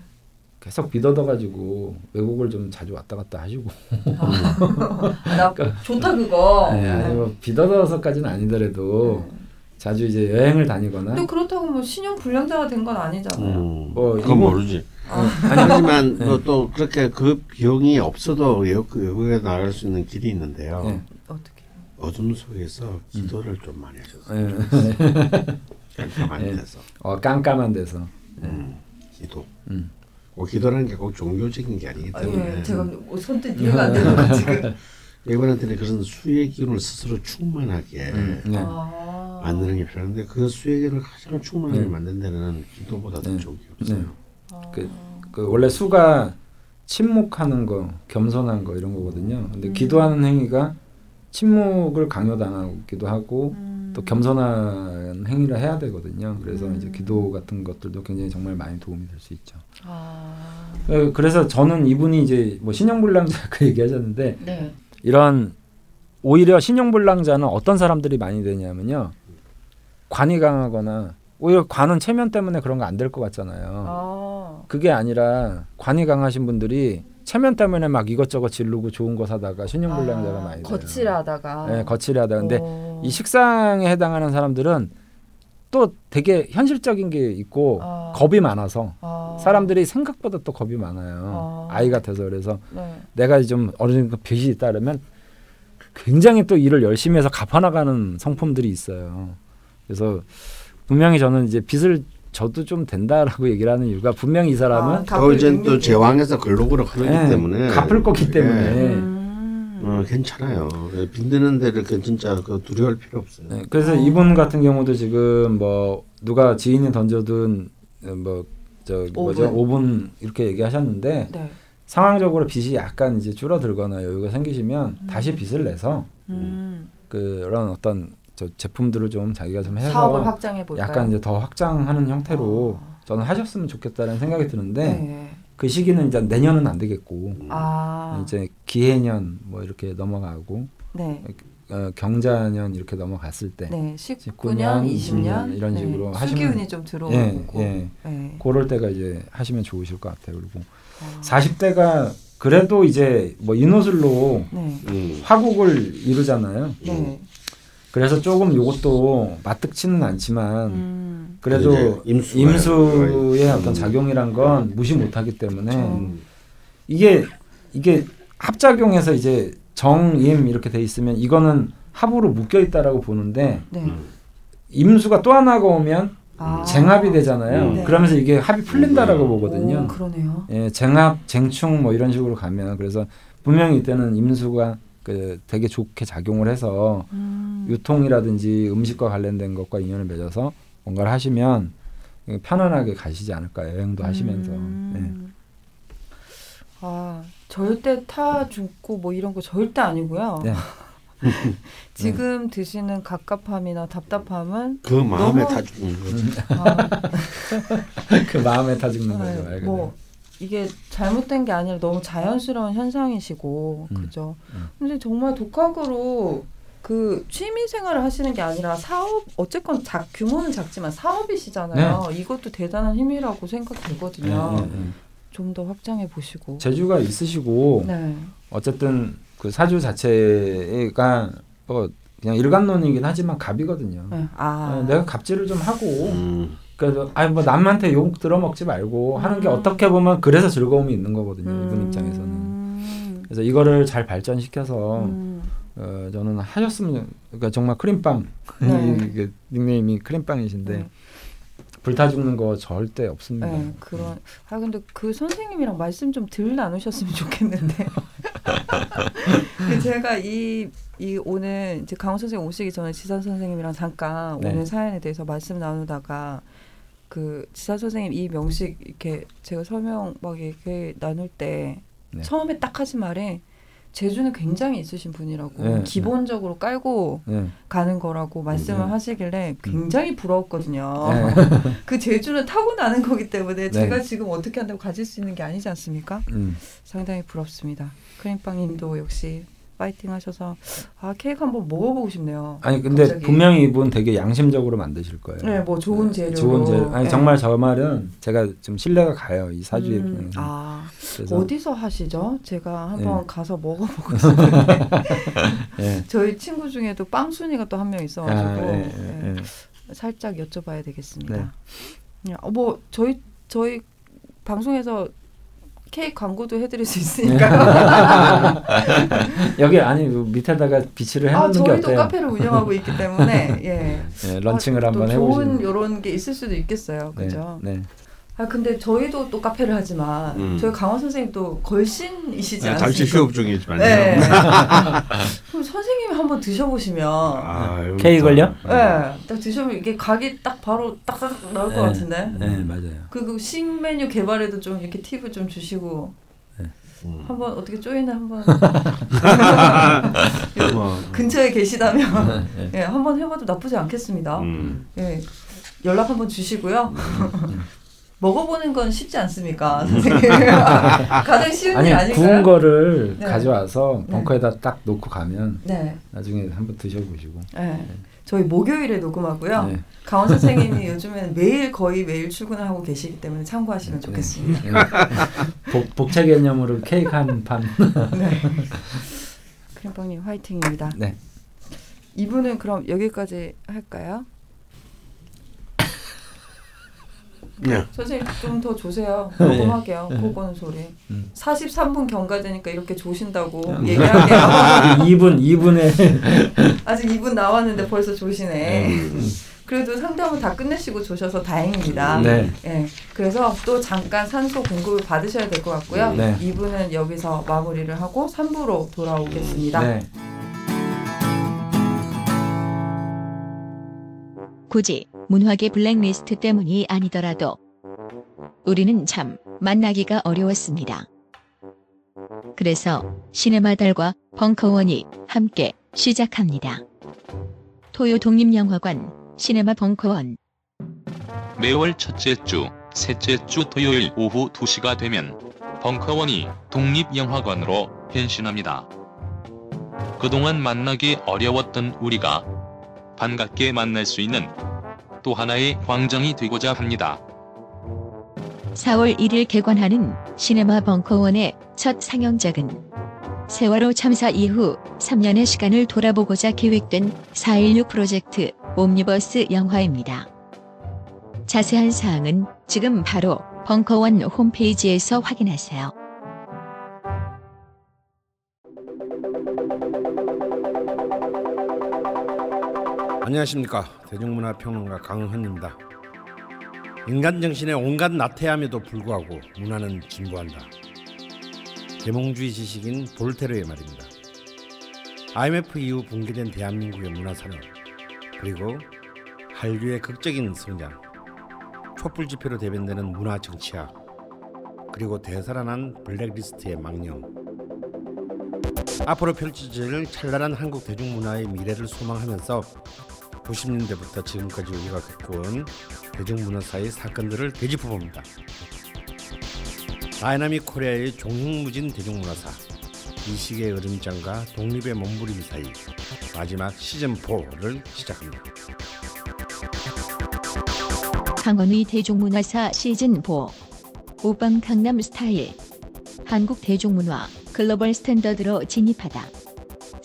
계속 비더더가지고 외국을 좀 자주 왔다 갔다 하시고 아, 나 좋다 그거. 네, 아니 뭐 비더더서까지는 아니더라도 네. 자주 이제 여행을 다니거나 근데 그렇다고 뭐 신용 불량자가 된 건 아니잖아요. 음. 뭐 그건 이거- 모르지. 아, 하지만 네. 뭐또 그렇게 그 비용이 없어도 외국, 외국에 나갈 수 있는 길이 있는데요. 네. 어떻게? 어둠 속에서 기도를 좀 많이 하셨어요. 예. 깜깜한 예. 데서. 어 깜깜한 데서. 음, 기도. 음. 꼭 기도라는 게 꼭 종교적인 게 아니기 아, 때문에 예, 제가 뭐 선뜻 이해가 안 되는 지금. 이분한테는 그런 수의 기운을 스스로 충만하게 음, 네. 아. 만드는 게 필요한데 그 수의 기운을 가장 충만하게 네. 만든 데는 기도보다 더 네. 좋은 게 없어요. 네. 그, 그 원래 수가 침묵하는 거, 겸손한 거 이런 거거든요. 근데 음. 기도하는 행위가 침묵을 강요당하기도 하고 음. 또 겸손한 행위를 해야 되거든요. 그래서 음. 이제 기도 같은 것들도 굉장히 정말 많이 도움이 될 수 있죠. 아. 어, 그래서 저는 이분이 이제 뭐 신용불량자 그 얘기하셨는데 네. 이런 오히려 신용불량자는 어떤 사람들이 많이 되냐면요. 관이 강하거나 오히려 관은 체면 때문에 그런 거 안 될 것 같잖아요. 아. 그게 아니라 관이 강하신 분들이 체면 때문에 막 이것저것 지르고 좋은 거 사다가 신용불량자가 아, 많이 돼요. 거칠하다가. 네, 거칠하다. 근데 어. 이 식상에 해당하는 사람들은 또 되게 현실적인 게 있고 아. 겁이 많아서 아. 사람들이 생각보다 또 겁이 많아요. 아. 아이 같아서 그래서 네. 내가 좀 어느 정도 빚이 있다 그러면 굉장히 또 일을 열심히 해서 갚아나가는 성품들이 있어요. 그래서 분명히 저는 이제 빚을 져도 좀 된다라고 얘기를 하는 이유가 분명히 이 사람은 아, 또 이제 또 제왕에서 근로그로 하기 예, 때문에 갚을 거기 때문에. 예. 음. 어, 괜찮아요. 예, 빚드는 데를 그 진짜 그 두려울 필요 없어요. 네, 그래서 아. 이분 같은 경우도 지금 뭐 누가 지인이 던져둔 뭐저 뭐죠 오븐. 오븐 이렇게 얘기하셨는데 네. 상황적으로 빚이 약간 이제 줄어들거나 여유가 생기시면 다시 빚을 내서 음. 그런 어떤 저 제품들을 좀 자기가 좀 해서 사업을 확장해 볼까요? 약간 이제 더 확장하는 형태로 아. 저는 하셨으면 좋겠다는 생각이 드는데 네. 그 시기는 이제 내년은 안 되겠고 아. 이제 기해년 뭐 이렇게 넘어가고 네. 어, 경자년 이렇게 넘어갔을 때 네. 19 19년, 년, 20년 네. 이런 식으로 하시면- 수기운이 좀 들어오고. 예, 예. 네. 그럴 때가 이제 하시면 좋으실 것 같아요. 그리고 아. 40대가 그래도 이제 뭐 인호술로 네. 음. 화국을 이루잖아요. 네. 그래서 조금 요것도 마뜩치는 않지만 음. 그래도 임수가- 임수의 음. 어떤 작용이란 건 무시 못하기 때문에 음. 이게 이게 합작용해서 이제 정임 이렇게 돼 있으면 이거는 합으로 묶여 있다라고 보는데 네. 음. 임수가 또 하나가 오면 아. 쟁합이 되잖아요. 음. 네. 그러면서 이게 합이 풀린다라고 음. 보거든요. 오, 그러네요. 예, 쟁합, 쟁충 뭐 이런 식으로 가면 그래서 분명히 이때는 임수가 그 되게 좋게 작용을 해서 음. 유통이라든지 음식과 관련된 것과 인연을 맺어서 뭔가를 하시면 편안하게 가시지 않을까 여행도 하시면서 네. 음. 아 절대 타 죽고 뭐 이런 거 절대 아니고요. 네. 지금 드시는 갑갑함이나 답답함은 그 마음에 너무- 다 죽는 거지. 아, 그 마음에 타 죽는 거죠. 네. 뭐 이게 잘못된 게 아니라 너무 자연스러운 현상이시고 음. 그죠. 음. 근데 정말 독학으로 그 취미 생활을 하시는 게 아니라 사업 어쨌건 작 규모는 작지만 사업이시잖아요. 이것도 대단한 힘이라고 생각되거든요. 네, 네, 네. 좀더 확장해 보시고. 재주가 있으시고 네. 어쨌든 그 사주 자체가 뭐 그냥 일관론이긴 하지만 갑이거든요. 네. 아. 네, 내가 갑질을 좀 하고 음. 그래서 아니 뭐 남한테 욕 들어먹지 말고 하는 게 음. 어떻게 보면 그래서 즐거움이 있는 거거든요. 이분 음. 입장에서는. 그래서 이거를 잘 발전시켜서 음. 어, 저는 하셨으면 그러니까 정말 크림빵 네. 이게 닉네임이 크림빵이신데 네. 불타 죽는 거 절대 없습니다. 네, 그런. 아 근데 그 선생님이랑 말씀 좀 덜 나누셨으면 좋겠는데. 그 제가 이, 이 오늘 이제 강원 선생님 오시기 전에 지산 선생님이랑 잠깐 네. 오늘 사연에 대해서 말씀 나누다가 그 지산 선생님 이 명식 이렇게 제가 설명 막 이렇게 나눌 때 네. 처음에 딱 하신 말에 재주는 굉장히 있으신 분이라고 네, 기본적으로 깔고 네. 가는 거라고 말씀을 음. 하시길래 굉장히 부러웠거든요. 네. 그 재주는 타고나는 거기 때문에 네. 제가 지금 어떻게 한다고 가질 수 있는 게 아니지 않습니까? 음. 상당히 부럽습니다. 크림빵님도 역시 파이팅 하셔서 아 케이크 한번 먹어보고 싶네요. 아니 근데 갑자기. 분명히 이분 되게 양심적으로 만드실 거예요. 네, 뭐 좋은 재료로. 좋은 재료. 아니 네. 정말 저 말은 제가 좀 신뢰가 가요 이 사주에. 음, 음. 아 그래서 어디서 하시죠? 제가 한번 네. 가서 먹어보고 싶은데 예. 저희 친구 중에도 빵순이가 또 한 명 있어가지고 아, 예, 네, 예, 예. 살짝 여쭤봐야 되겠습니다. 네. 네, 어, 뭐 저희 저희 방송에서 케이크 광고도 해드릴 수 있으니까요. 여기 아니 그 밑에다가 비치를 아, 해놓는 게 저희도 어때요? 카페를 운영하고 있기 때문에 예. 네, 런칭을 아, 한번 또 해보시는. 좋은 이런 게 있을 수도 있겠어요. 네, 그죠? 네. 아 근데 저희도 또 카페를 하지만 음. 저희 강원 선생님 또 걸신이시지 네, 않습니까? 잠시 휴업 중이지만요. 네. 그럼 선생님이 한번 드셔보시면 아, 케이크를요? 또, 네, 딱 드셔보면 이게 각이 딱 바로 딱딱 나올 것 네, 같은데. 네, 맞아요. 그리고 신메뉴 개발에도 좀 이렇게 팁을 좀 주시고 음. 한번 어떻게 쪼이나 한번 뭐, 근처에 계시다면 네. 예, 한번 해봐도 나쁘지 않겠습니다. 음. 예, 연락 한번 주시고요. 먹어보는 건 쉽지 않습니까, 선생님? 가장 쉬운 아니 일 아닐까요? 구운 거를 네. 가져와서 네. 벙커에다 딱 놓고 가면 네, 나중에 한번 드셔보시고. 네. 저희 목요일에 녹음하고요. 네. 강원 선생님이 요즘에는 매일 거의 매일 출근을 하고 계시기 때문에 참고하시면 네. 좋겠습니다. 네. 복, 복채 개념으로 케이크 한 판. 네. 크림빵님 화이팅입니다. 네. 이분은 그럼 여기까지 할까요? 네. 선생님 좀 더 조세요. 네. 녹음하게요. 코 고는 소리. 음. 43분 경과되니까 이렇게 조신다고 음. 얘기할게요. 2분 2분에 아직 2분 나왔는데 벌써 조시네. 음. 그래도 상담은 다 끝내시고 조셔서 다행입니다. 네. 예, 그래서 또 잠깐 산소 공급을 받으셔야 될 것 같고요. 네. 2부는 여기서 마무리를 하고 3부로 돌아오겠습니다. 네. 굳이 문화계 블랙리스트 때문이 아니더라도 우리는 참 만나기가 어려웠습니다. 그래서 시네마달과 벙커원이 함께 시작합니다. 토요 독립영화관 시네마 벙커원 매월 첫째 주, 셋째 주 토요일 오후 2시가 되면 벙커원이 독립영화관으로 변신합니다. 그동안 만나기 어려웠던 우리가 반갑게 만날 수 있는 또 하나의 광장이 되고자 합니다. 4월 1일 개관하는 시네마 벙커원의 첫 상영작은 세월호 참사 이후 3년의 시간을 돌아보고자 계획된 4.16 프로젝트 옴니버스 영화입니다. 자세한 사항은 지금 바로 벙커원 홈페이지에서 확인하세요. 안녕하십니까 대중문화평론가 강헌입니다. 인간 정신의 온갖 나태함에도 불구하고 문화는 진보한다. 계몽주의 지식인 볼테르의 말입니다. IMF 이후 붕괴된 대한민국의 문화산업 그리고 한류의 극적인 성장 촛불 집회로 대변되는 문화 정치학 그리고 되살아난 블랙리스트의 망령 앞으로 펼쳐질 찬란한 한국 대중문화의 미래를 소망하면서 90년대부터 지금까지 우리가 겪어온 대중문화사의 사건들을 되짚어봅니다. Dynamic Korea의 종횡무진 대중문화사 이 시기의 어림장과 독립의 몸부림 사이 마지막 시즌 4를 시작합니다. 강헌의 대중문화사 시즌4 오빵 강남 스타일 한국 대중문화 글로벌 스탠더드로 진입하다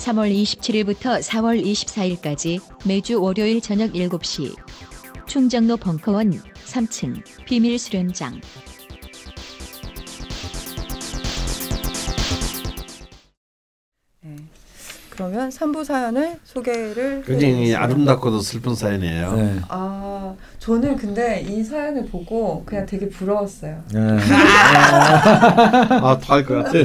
3월 27일부터 4월 24일까지 매주 월요일 저녁 7시 충정로 벙커원 3층 비밀 수련장 네. 그러면 3부 사연을 소개를 굉장히. 아름답고도 슬픈 사연이에요. 네. 아, 저는 근데 이 사연을 보고 그냥 되게 부러웠어요. 네. 아, 토할 것 같아.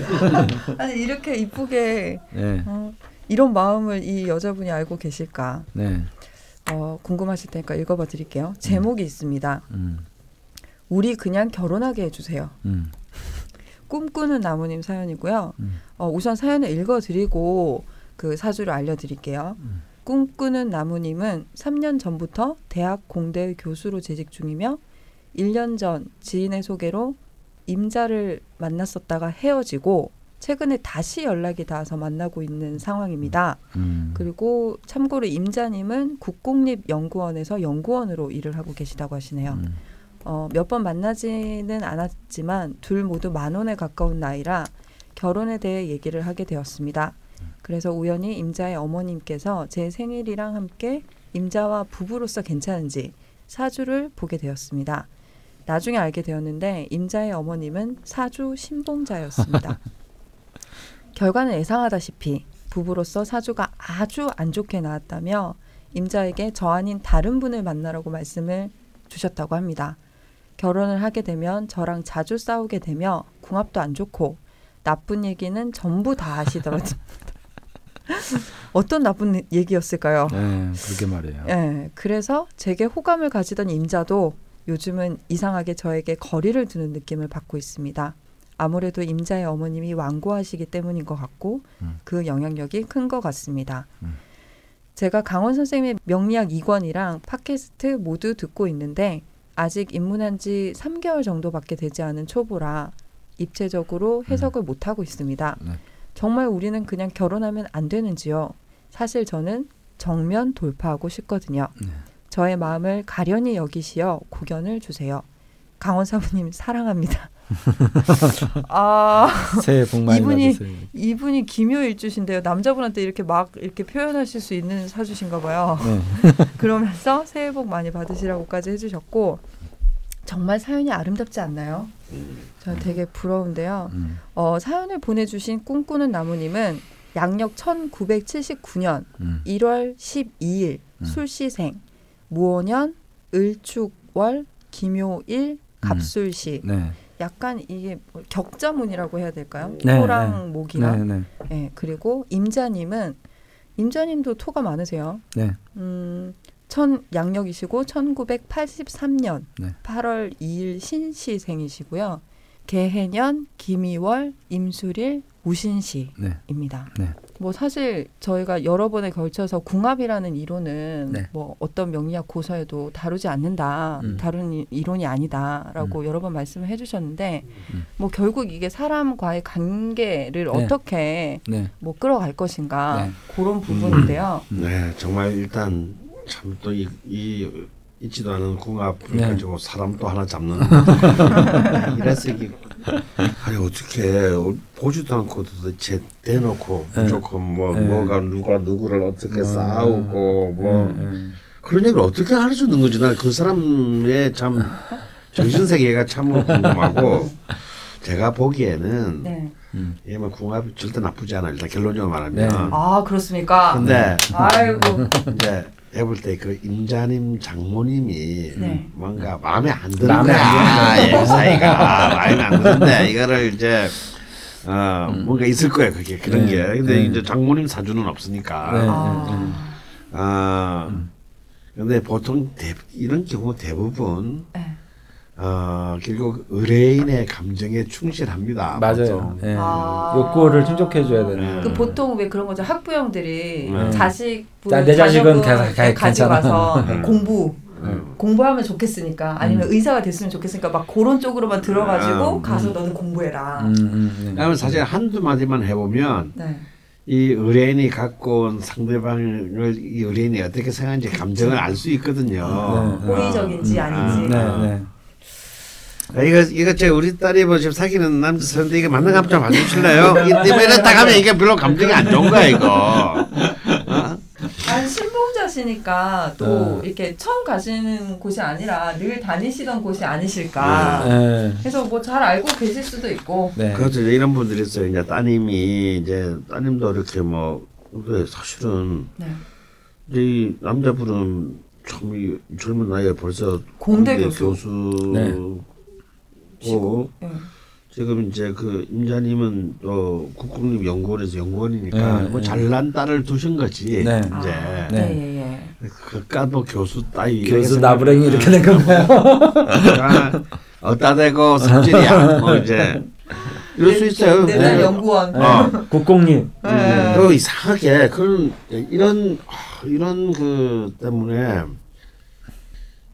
아니 이렇게 이쁘게 네. 어, 이런 마음을 이 여자분이 알고 계실까 네. 어, 궁금하실 테니까 읽어봐 드릴게요. 제목이 있습니다. 음. 우리 그냥 결혼하게 해주세요. 음. 꿈꾸는 나무님 사연이고요. 음. 어, 우선 사연을 읽어드리고 그 사주를 알려드릴게요. 음. 꿈꾸는 나무님은 3년 전부터 대학 공대 교수로 재직 중이며 1년 전 지인의 소개로 임자를 만났었다가 헤어지고 최근에 다시 연락이 닿아서 만나고 있는 상황입니다. 음. 그리고 참고로 임자님은 국공립연구원에서 연구원으로 일을 하고 계시다고 하시네요. 음. 어, 몇 번 만나지는 않았지만 둘 모두 만 원에 가까운 나이라 결혼에 대해 얘기를 하게 되었습니다. 그래서 우연히 임자의 어머님께서 제 생일이랑 함께 임자와 부부로서 괜찮은지 사주를 보게 되었습니다. 나중에 알게 되었는데 임자의 어머님은 사주 신봉자였습니다. 결과는 예상하다시피 부부로서 사주가 아주 안 좋게 나왔다며 임자에게 저 아닌 다른 분을 만나라고 말씀을 주셨다고 합니다. 결혼을 하게 되면 저랑 자주 싸우게 되며 궁합도 안 좋고 나쁜 얘기는 전부 다 하시더라고요. 어떤 나쁜 얘기였을까요? 네, 그렇게 말이에요. 예, 그래서 제게 호감을 가지던 임자도 요즘은 이상하게 저에게 거리를 두는 느낌을 받고 있습니다. 아무래도 임자의 어머님이 완고하시기 때문인 것 같고 음. 그 영향력이 큰 것 같습니다. 음. 제가 강원 선생님의 명리학 2권이랑 팟캐스트 모두 듣고 있는데 아직 입문한 지 3개월 정도밖에 되지 않은 초보라 입체적으로 해석을 못하고 있습니다. 네. 정말 우리는 그냥 결혼하면 안 되는지요? 사실 저는 정면 돌파하고 싶거든요. 네. 저의 마음을 가련히 여기시어 고견을 주세요. 강원 사부님 사랑합니다. 아 새해 복 많이 이분이- 받으세요. 이분이 기묘일주신데요. 남자분한테 이렇게 막 이렇게 표현하실 수 있는 사주신가 봐요. 네. 그러면서 새해 복 많이 받으시라고까지 해주셨고 정말 사연이 아름답지 않나요? 저 되게 부러운데요. 음, 어, 사연을 보내주신 꿈꾸는 나무님은 양력 1979년 음, 1월 12일 음. 술시생 무오년 을축월 김요일 갑술시 네. 약간 이게 뭐 격자문이라고 해야 될까요? 네, 토랑 목이나 네, 네, 예, 그리고 임자님은 임자님도 토가 많으세요. 네. 음, 천 양력이시고 1983년 네. 8월 2일 신시생이시고요. 개해년 김이월 임술일 우신시입니다. 네. 네. 뭐 사실 저희가 여러 번에 걸쳐서 궁합이라는 이론은 네. 뭐 어떤 명리학 고서에도 다루지 않는다, 음. 다른 이- 이론이 아니다라고 여러 번 말씀을 해주셨는데 음. 뭐 결국 이게 사람과의 관계를 네. 어떻게 네. 뭐 끌어갈 것인가 네. 그런 부분인데요. 네, 정말 일단 참 또 이 이 있지도 않은 궁합을 네. 가지고 사람 또 하나 잡는 이래서 이게 아니 어떻게 보지도 않고 도대체 대놓고 네. 무조건 뭐 네. 뭐가 누가 누구를 어떻게 음. 싸우고 뭐 네, 네. 그런 얘기를 어떻게 있는 건지 난 그 사람의 참 정신 세계가 참 궁금하고 제가 보기에는 네. 음. 얘뭐 궁합이 절대 나쁘지 않아 일단 결론적으로 말하면 네. 아 그렇습니까? 근데 아이고. 이제 해볼 때 그 임자님 장모님이 네. 뭔가 마음에 안 드는 마음에 거야. 이 사이가 마음에 안 드는데 이거를 이제 어 뭔가 있을 거야 그게 그런 네. 게. 근데 네. 이제 장모님 사주는 없으니까. 네. 아, 아 근데 보통 대, 이런 경우 대부분 네. 어 결국 의뢰인의 감정에 충실합니다. 맞아요. 네. 아. 욕구를 충족해 줘야 되는. 네. 그 보통 왜 그런 거죠? 학부형들이 네. 자식 자, 내 자식은 자녀분 가- 가- 가지고 괜찮아. 와서 음. 공부 음. 공부하면 좋겠으니까 아니면 음. 의사가 됐으면 좋겠으니까 막 그런 쪽으로만 들어가지고 음. 가서 너는 공부해라. 음, 음, 네. 그러면 사실 한두 마디만 해보면 네. 이 의뢰인이 갖고 온 상대방을 이 의뢰인이 어떻게 생각하는지 감정을 알 수 있거든요. 네. 호의적인지 음. 아닌지. 네, 네. 아, 이거 이거 제 우리 딸이 뭐 지금 사귀는 남자 사는데 이게 맞는 감정 봐주실래요? 이때문에 딱 하면 이게 별로 감정이 안 좋은 거야 이거. 어? 아니 신봉자시니까 또 어. 이렇게 처음 가시는 곳이 아니라 늘 다니시던 곳이 아니실까. 네. 그래서 뭐 잘 알고 계실 수도 있고. 네. 그렇죠. 이런 분들이 있어요. 이제 따님이 이제 따님도 이렇게 뭐 근데 사실은 네. 이 남자분은 참 이 젊은 나이에 벌써 공대 공대 교수. 교수 고 네. 지금 이제 그 임자님은 또 국공립 연구원에서 연구원이니까 네, 뭐 네. 잘난 딸을 두신 거지 네. 이제 아, 네. 네. 예, 예. 그깟 뭐 교수 따위 교수 나부랭이 이렇게 된 건가요? 생각하면 어따 대고 성질이야 뭐 이제 이럴 수 있어요. 내달 네. 연구원. 어. 국공립. 네. 또 이상하게 그런 이런 아, 이런 그 때문에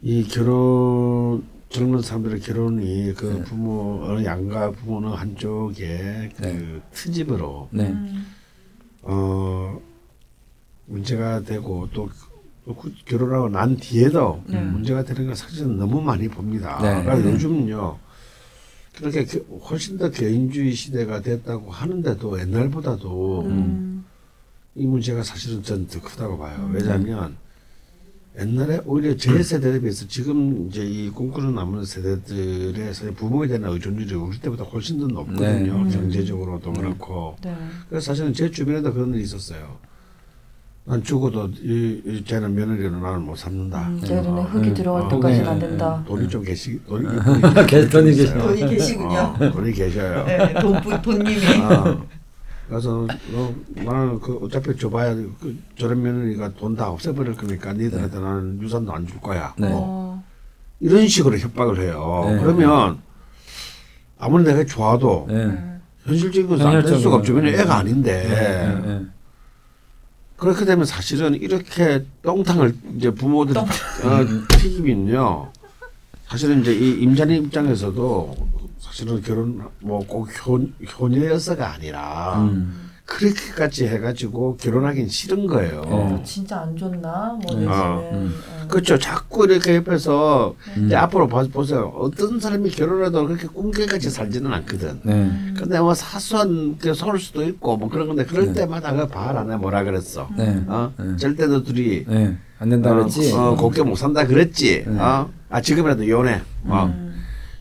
이 결혼 젊은 사람들의 결혼이 그 네. 부모 어느 양가 부모는 한쪽에 그 네. 트집으로 네. 음. 어 문제가 되고 또그 결혼하고 난 뒤에도 네. 문제가 되는 걸 사실은 너무 많이 봅니다. 네. 그러니까 네. 요즘은요. 그렇게 겨- 훨씬 더 개인주의 시대가 됐다고 하는데도 옛날보다도 음. 이 문제가 사실은 전 더 크다고 봐요. 음. 왜냐하면 옛날에 오히려 제 세대에 비해서 지금 이제 이 꿈꾸는 남은 세대들의 사실 부모에 대한 의존율이 우리 때보다 훨씬 더 높거든요. 네. 경제적으로도 그렇고. 네. 그래서 사실은 제 주변에도 그런 일이 있었어요. 난 죽어도 이, 이 쟤는 며느리는 나는 못 삼는다. 음, 내년에 어, 흙이 음. 들어갈 어, 때까지는 네. 안 된다. 돈이 좀 계시 돈이, 계- 돈이 있어요. 계시- 돈이 계시군요. 어, 돈이 계셔요. 네, 돈, 돈- 돈님이. 아, 그래서 너 나는 그 어차피 줘봐야 그 저런 며느리가 돈 다 없애버릴 거니까 니들한테 나는 유산도 안 줄 거야. 네. 어, 이런 식으로 협박을 해요. 네. 그러면 아무리 내가 좋아도 네. 네. 현실적인 것은 안될 수가 없죠. 왜냐면 애가 아닌데. 네. 네. 그렇게 되면 사실은 이렇게 똥탕을 이제 부모들이 어, 튀기면요. 사실은 이제 이 임자님 입장에서도 사실은 결혼 뭐 꼭 효녀여서가 아니라 음. 그렇게까지 해가지고 결혼하긴 싫은 거예요. 어. 진짜 안 좋나? 뭐 네. 아, 음. 어. 그렇죠. 자꾸 이렇게 옆에서 음. 이제 앞으로 봐- 보세요. 어떤 사람이 결혼해도 그렇게 꿈깨같이 살지는 않거든. 네. 근데 뭐 사소한 게 서울 수도 있고 뭐 그런 건데 그럴 네. 때마다 그 봐라 내가 뭐라 그랬어. 네. 어? 네. 절대 너 둘이 네. 안 된다 그랬지. 어, 어, 곱게 못 산다 그랬지. 네. 어? 아 지금이라도 이혼해. 어.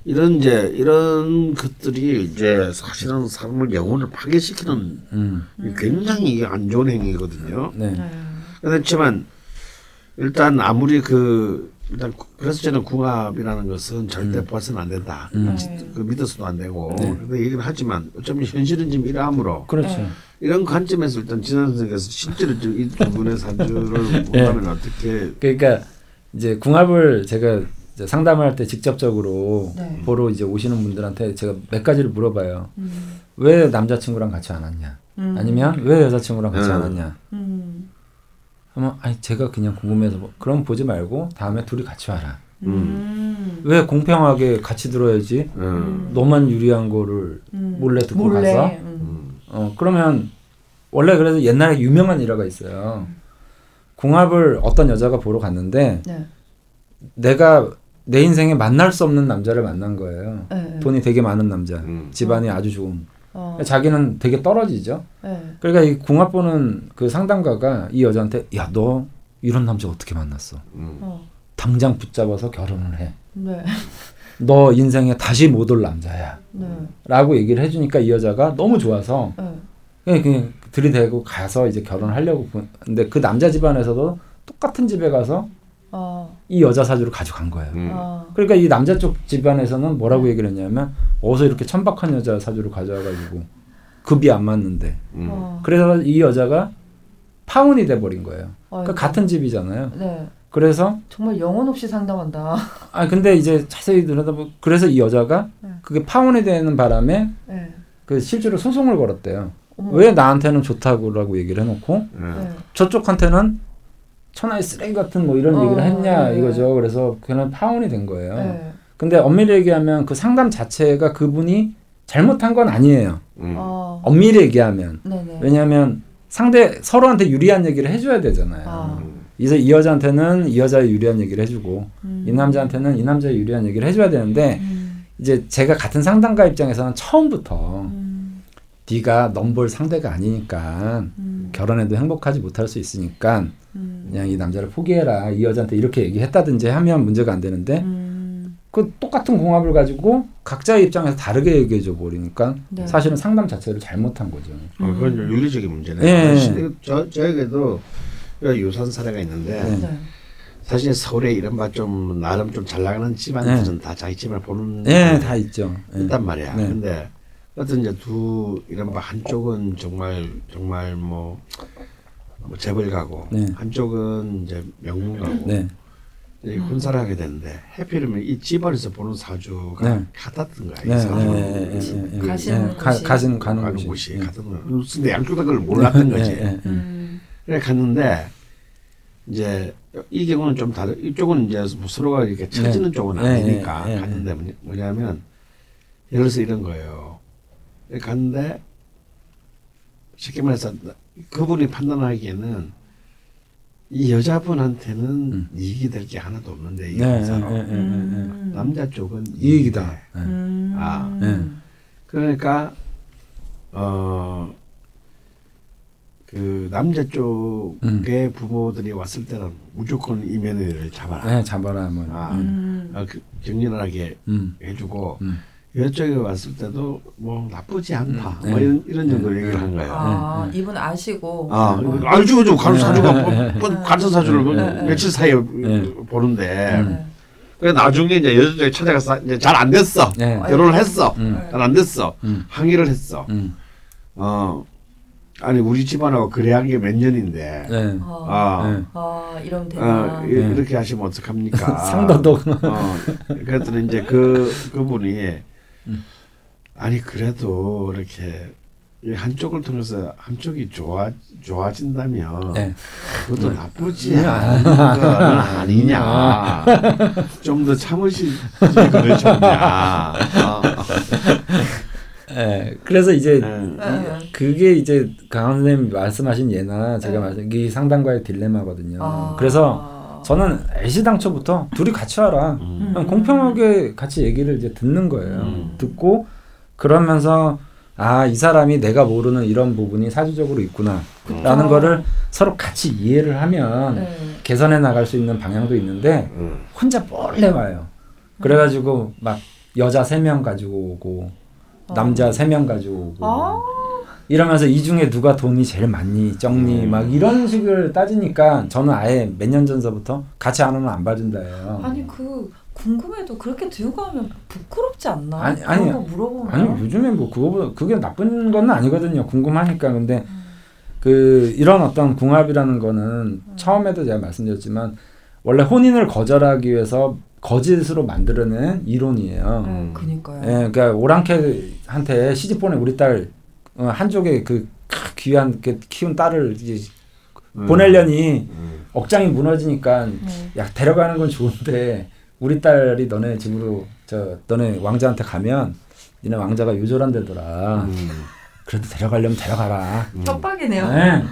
음. 이런 이제 이런 것들이 이제 사실은 사람을 영혼을 파괴시키는 음. 굉장히 안 좋은 행위거든요. 네. 네. 그렇지만 일단 아무리 그 일단 구- 그래서 저는 궁합이라는 것은 절대 봐서는 안 된다. 음. 네. 그 믿어서도 안 되고. 네. 근데 얘기를 하지만 어쩌면 현실은 지금 이러함으로 그렇죠. 네. 이런 관점에서 일단 진한 선생께서 실제로 이두 분의 사주를 네. 본다면 어떻게 그러니까 이제 궁합을 제가 상담을 할 때 직접적으로 네. 보러 이제 오시는 분들한테 제가 몇 가지를 물어봐요. 음. 왜 남자친구랑 같이 안 왔냐? 음. 아니면 왜 여자친구랑 같이 안 음. 왔냐? 음. 하면 아니 제가 그냥 궁금해서 뭐, 그럼 보지 말고 다음에 둘이 같이 와라. 음. 왜 공평하게 같이 들어야지? 음. 너만 유리한 거를 음. 몰래 듣고 몰래. 가서? 음. 음. 어 그러면 원래 그래서 옛날에 유명한 일화가 있어요. 궁합을 어떤 여자가 보러 갔는데 네. 내가 내 인생에 만날 수 없는 남자를 만난 거예요. 네. 돈이 되게 많은 남자, 음. 집안이 아주 좋은. 어. 자기는 되게 떨어지죠. 네. 그러니까 이 궁합 보는 그 상담가가 이 여자한테 야 너 이런 남자 어떻게 만났어? 음. 어. 당장 붙잡아서 결혼을 해. 네. 너 인생에 다시 못 올 남자야. 네. 라고 얘기를 해주니까 이 여자가 너무 좋아서 네. 그냥, 그냥 들이대고 가서 이제 결혼하려고 근데 그 남자 집안에서도 똑같은 집에 가서 어. 이 여자 사주를 가져간 거예요. 음. 어. 그러니까 이 남자 쪽 집안에서는 뭐라고 얘기를 했냐면 어디서 이렇게 천박한 여자 사주를 가져와가지고 급이 안 맞는데 음. 어. 그래서 이 여자가 파혼이 돼버린 거예요. 그러니까. 같은 집이잖아요. 네. 그래서 정말 영혼 없이 상담한다. 아 근데 이제 자세히 들여다보 그래서 이 여자가 네. 그게 파혼이 되는 바람에 네. 그 실제로 소송을 걸었대요. 어머. 왜 나한테는 좋다고라고 얘기를 해놓고 네. 네. 저쪽한테는 천하의 쓰레기 같은 뭐 이런 어, 얘기를 했냐 네. 이거죠. 그래서 그는 파혼이 된 거예요. 네. 근데 엄밀히 얘기하면 그 상담 자체가 그분이 잘못한 건 아니에요. 음. 어. 엄밀히 얘기하면 네네. 왜냐하면 상대 서로한테 유리한 얘기를 해줘야 되잖아요. 아. 그래서 이 여자한테는 이 여자의 유리한 얘기를 해주고 음. 이 남자한테는 이 남자의 유리한 얘기를 해줘야 되는데 음. 이제 제가 같은 상담가 입장에서는 처음부터 음. 네가 넘볼 상대가 아니니까 음. 결혼해도 행복하지 못할 수 있으니까 음. 그냥 이 남자를 포기해라 이 여자한테 이렇게 얘기했다든지 하면 문제가 안 되는데 음. 그 똑같은 공합을 가지고 각자의 입장에서 다르게 얘기해 줘 버리니까 네. 사실은 상담 자체를 잘못한 거죠. 어, 그건 윤리적인 문제네요. 예. 사실 저 저에게도 유산 사례가 있는데 네. 네. 사실 서울에 이른바 좀 나름 좀 잘 나가는 집안들은 다 자기 집을 보는 예, 다 있죠. 예. 있단 말이야. 네. 근데 어떤 이제 두 이른바 한쪽은 정말 정말 뭐, 뭐 재벌 가고 네. 한쪽은 이제 명문 가고 네. 이제 혼사를 하게 되는데 해피르면 이 집안에서 보는 사주가 네. 같았던 거야. 네, 이 사주. 네, 네, 네, 네, 네. 가시는 예, 가, 곳이. 가신 가는 가는 곳이. 곳이 예. 같은 거야. 근데 양쪽 다 그걸 몰랐던 거지. 예, 예, 예. 음. 그래 갔는데 이제 이 경우는 좀 다른 이쪽은 이제 뭐 서로가 이렇게 처지는 네. 쪽은 네, 아니니까 갔는데 뭐냐- 뭐냐면 예를 들어서 이런 거예요. 갔는데 쉽게 말해서 그분이 판단하기에는 이 여자분한테는 음. 이익이 될 게 하나도 없는데 이 네, 예, 회사로 예, 예, 예, 예. 음. 남자 쪽은 이익이다. 음. 아. 네. 그러니까 어 그 남자 쪽의 부모들이 왔을 때는 무조건 이면회를 잡아라. 네, 잡아라 뭐. 아, 음. 아, 그 격렬하게 음. 해주고 음. 이쪽에 왔을 때도 뭐 나쁘지 않다. 음. 뭐 네. 이런 이런 정도 네. 얘기를 한 거예요. 아, 이분 아시고. 아, 어. 알죠, 저 간호 사주가 네. 뭐, 뭐 간호 사주를 뭐 네. 며칠 사이에 네. 보는데 네. 그래 나중에 이제 여자 쪽에 찾아가서 이제 잘 안 됐어. 네. 결혼을 했어. 음. 잘안 됐어. 음. 항의를 했어. 음. 어, 아니 우리 집안하고 그래한 게 몇 년인데. 네. 아, 아, 네. 아, 이러면 되나. 어, 이- 네. 이렇게 하시면 어떡합니까? 상도덕. 어, 그랬더니 이제 그 그분이 음. 아니 그래도 이렇게 이 한쪽을 통해서 한쪽이 좋아 좋아진다면 네. 그것도 나쁘지 않은 건 아니냐. 좀 더 참으시지 그러셨냐. 어. 예, 그래서 이제 네. 네. 그게 이제 강원 선생님 말씀하신 예나 제가 네. 말씀 이게 상담과의 딜레마거든요. 아. 그래서 저는 애시당초부터 둘이 같이 와라. 음. 그냥 공평하게 같이 얘기를 이제 듣는 거예요. 음. 듣고 그러면서 아 이 사람이 내가 모르는 이런 부분이 사주적으로 있구나라는. 거를 서로 같이 이해를 하면 네. 개선해 나갈 수 있는 방향도 있는데 음. 혼자 몰래 와요. 그래가지고 막 여자 세 명 가지고 오고 남자 세 명 가지고 오고 아. 이러면서 이 중에 누가 돈이 제일 많니 적니 음. 막 이런 식을 따지니까 저는 아예 몇 년 전서부터 같이 안 오면 안 봐준다예요. 아니 그 궁금해도 그렇게 들고 가면 부끄럽지 않나? 아니, 아니, 거 물어보면. 아니 요즘에 뭐 그거보다 그게 나쁜 건 아니거든요. 궁금하니까 근데 음. 그 이런 어떤 궁합이라는 거는 처음에도 제가 말씀드렸지만 원래 혼인을 거절하기 위해서 거짓으로 만들어낸 이론이에요. 네, 그니까요. 예, 그러니까 오랑캐한테 시집 보내 우리 딸 어, 한쪽에 그 크- 귀한 그 키운 딸을 이제 보내려니 음. 억장이 무너지니까 네. 야 데려가는 건 좋은데 우리 딸이 너네 집으로 저 너네 왕자한테 가면 니네 왕자가 요절한 데더라. 음. 그래도 데려가려면 데려가라. 협박이네요. 네.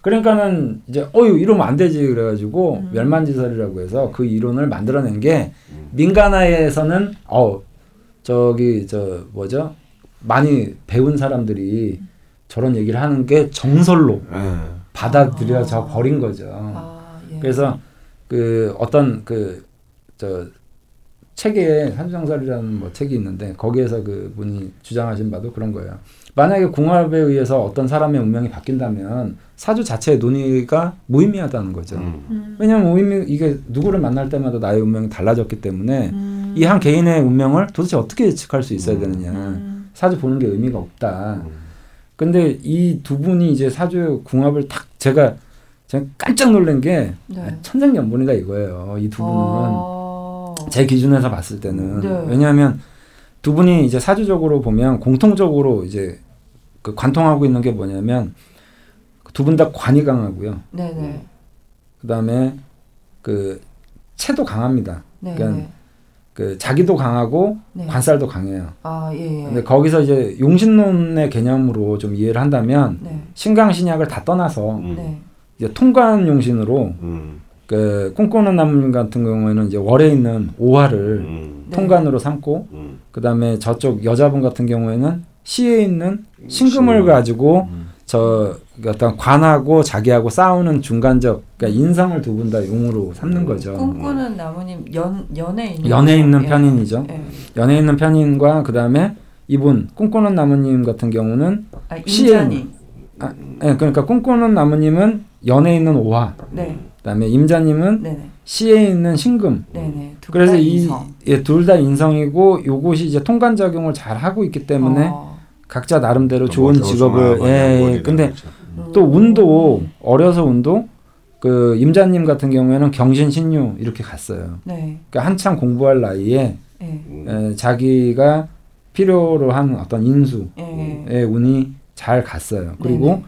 그러니까는 이제 어유 이러면 안 되지 그래가지고 음. 멸만지설이라고 해서 그 이론을 만들어낸 게 음. 민간화에서는 어 저기 저 뭐죠 많이 배운 사람들이 저런 얘기를 하는 게 정설로 예. 받아들여져 아. 버린 거죠. 아, 예. 그래서 그 어떤 그 저 책에 산주정설이라는 뭐 책이 있는데 거기에서 그 분이 주장하신 바도 그런 거예요. 만약에 궁합에 의해서 어떤 사람의 운명이 바뀐다면 사주 자체의 논의가 무의미하다는 거죠. 음. 음. 왜냐하면 무의미 이게 누구를 만날 때마다 나의 운명이 달라졌기 때문에 음. 이한 개인의 운명을 도대체 어떻게 예측할 수 있어야 되느냐. 음. 사주 보는 게 의미가 없다. 음. 근데 이 두 분이 이제 사주 궁합을 딱 제가 제가 깜짝 놀란 게 네. 천생연분이다 이거예요. 이 두 분은 아. 제 기준에서 봤을 때는 네. 왜냐하면 두 분이 이제 사주적으로 보면 공통적으로 이제 그 관통하고 있는 게 뭐냐면 두 분 다 관이 강하고요. 네네. 그다음에 그 체도 강합니다. 네. 그러니까 네. 그 자기도 강하고 네. 관살도 강해요. 아 예. 예. 근데 거기서 이제 용신론의 개념으로 좀 이해를 한다면 네. 신강신약을 다 떠나서 음. 네. 이제 통관 용신으로 음. 그 꿈꾸는 나무님 같은 경우에는 이제 월에 있는 오화를 음. 네. 통관으로 삼고 음. 그다음에 저쪽 여자분 같은 경우에는 시에 있는 신금을 신금. 가지고 음. 저 어떤 관하고 자기하고 싸우는 중간적 그러니까 인성을 두 분 다 용으로 삼는 거죠. 꿈꾸는 나무님 연 연애 있는 연애 있는 예. 편인이죠. 예. 연애 있는 편인과 그 다음에 이분 꿈꾸는 나무님 같은 경우는 아 시에 인자님. 예, 그러니까 꿈꾸는 나무님은 연애 있는 오화 네. 그다음에 임자님은 네네. 시에 있는 신금 네네. 둘 그래서 다이 인성. 예, 둘다 인성이고 요것이 이제 통관 작용을 잘 하고 있기 때문에 어. 각자 나름대로 뭐 좋은 직업을 예, 예. 근데 또 운도 어려서 운도 그 임자님 같은 경우에는 경신 신유 이렇게 갔어요. 네. 그러니까 한창 공부할 나이에 예. 에, 자기가 필요로 한 어떤 인수의 예. 운이 잘 갔어요. 그리고 네네.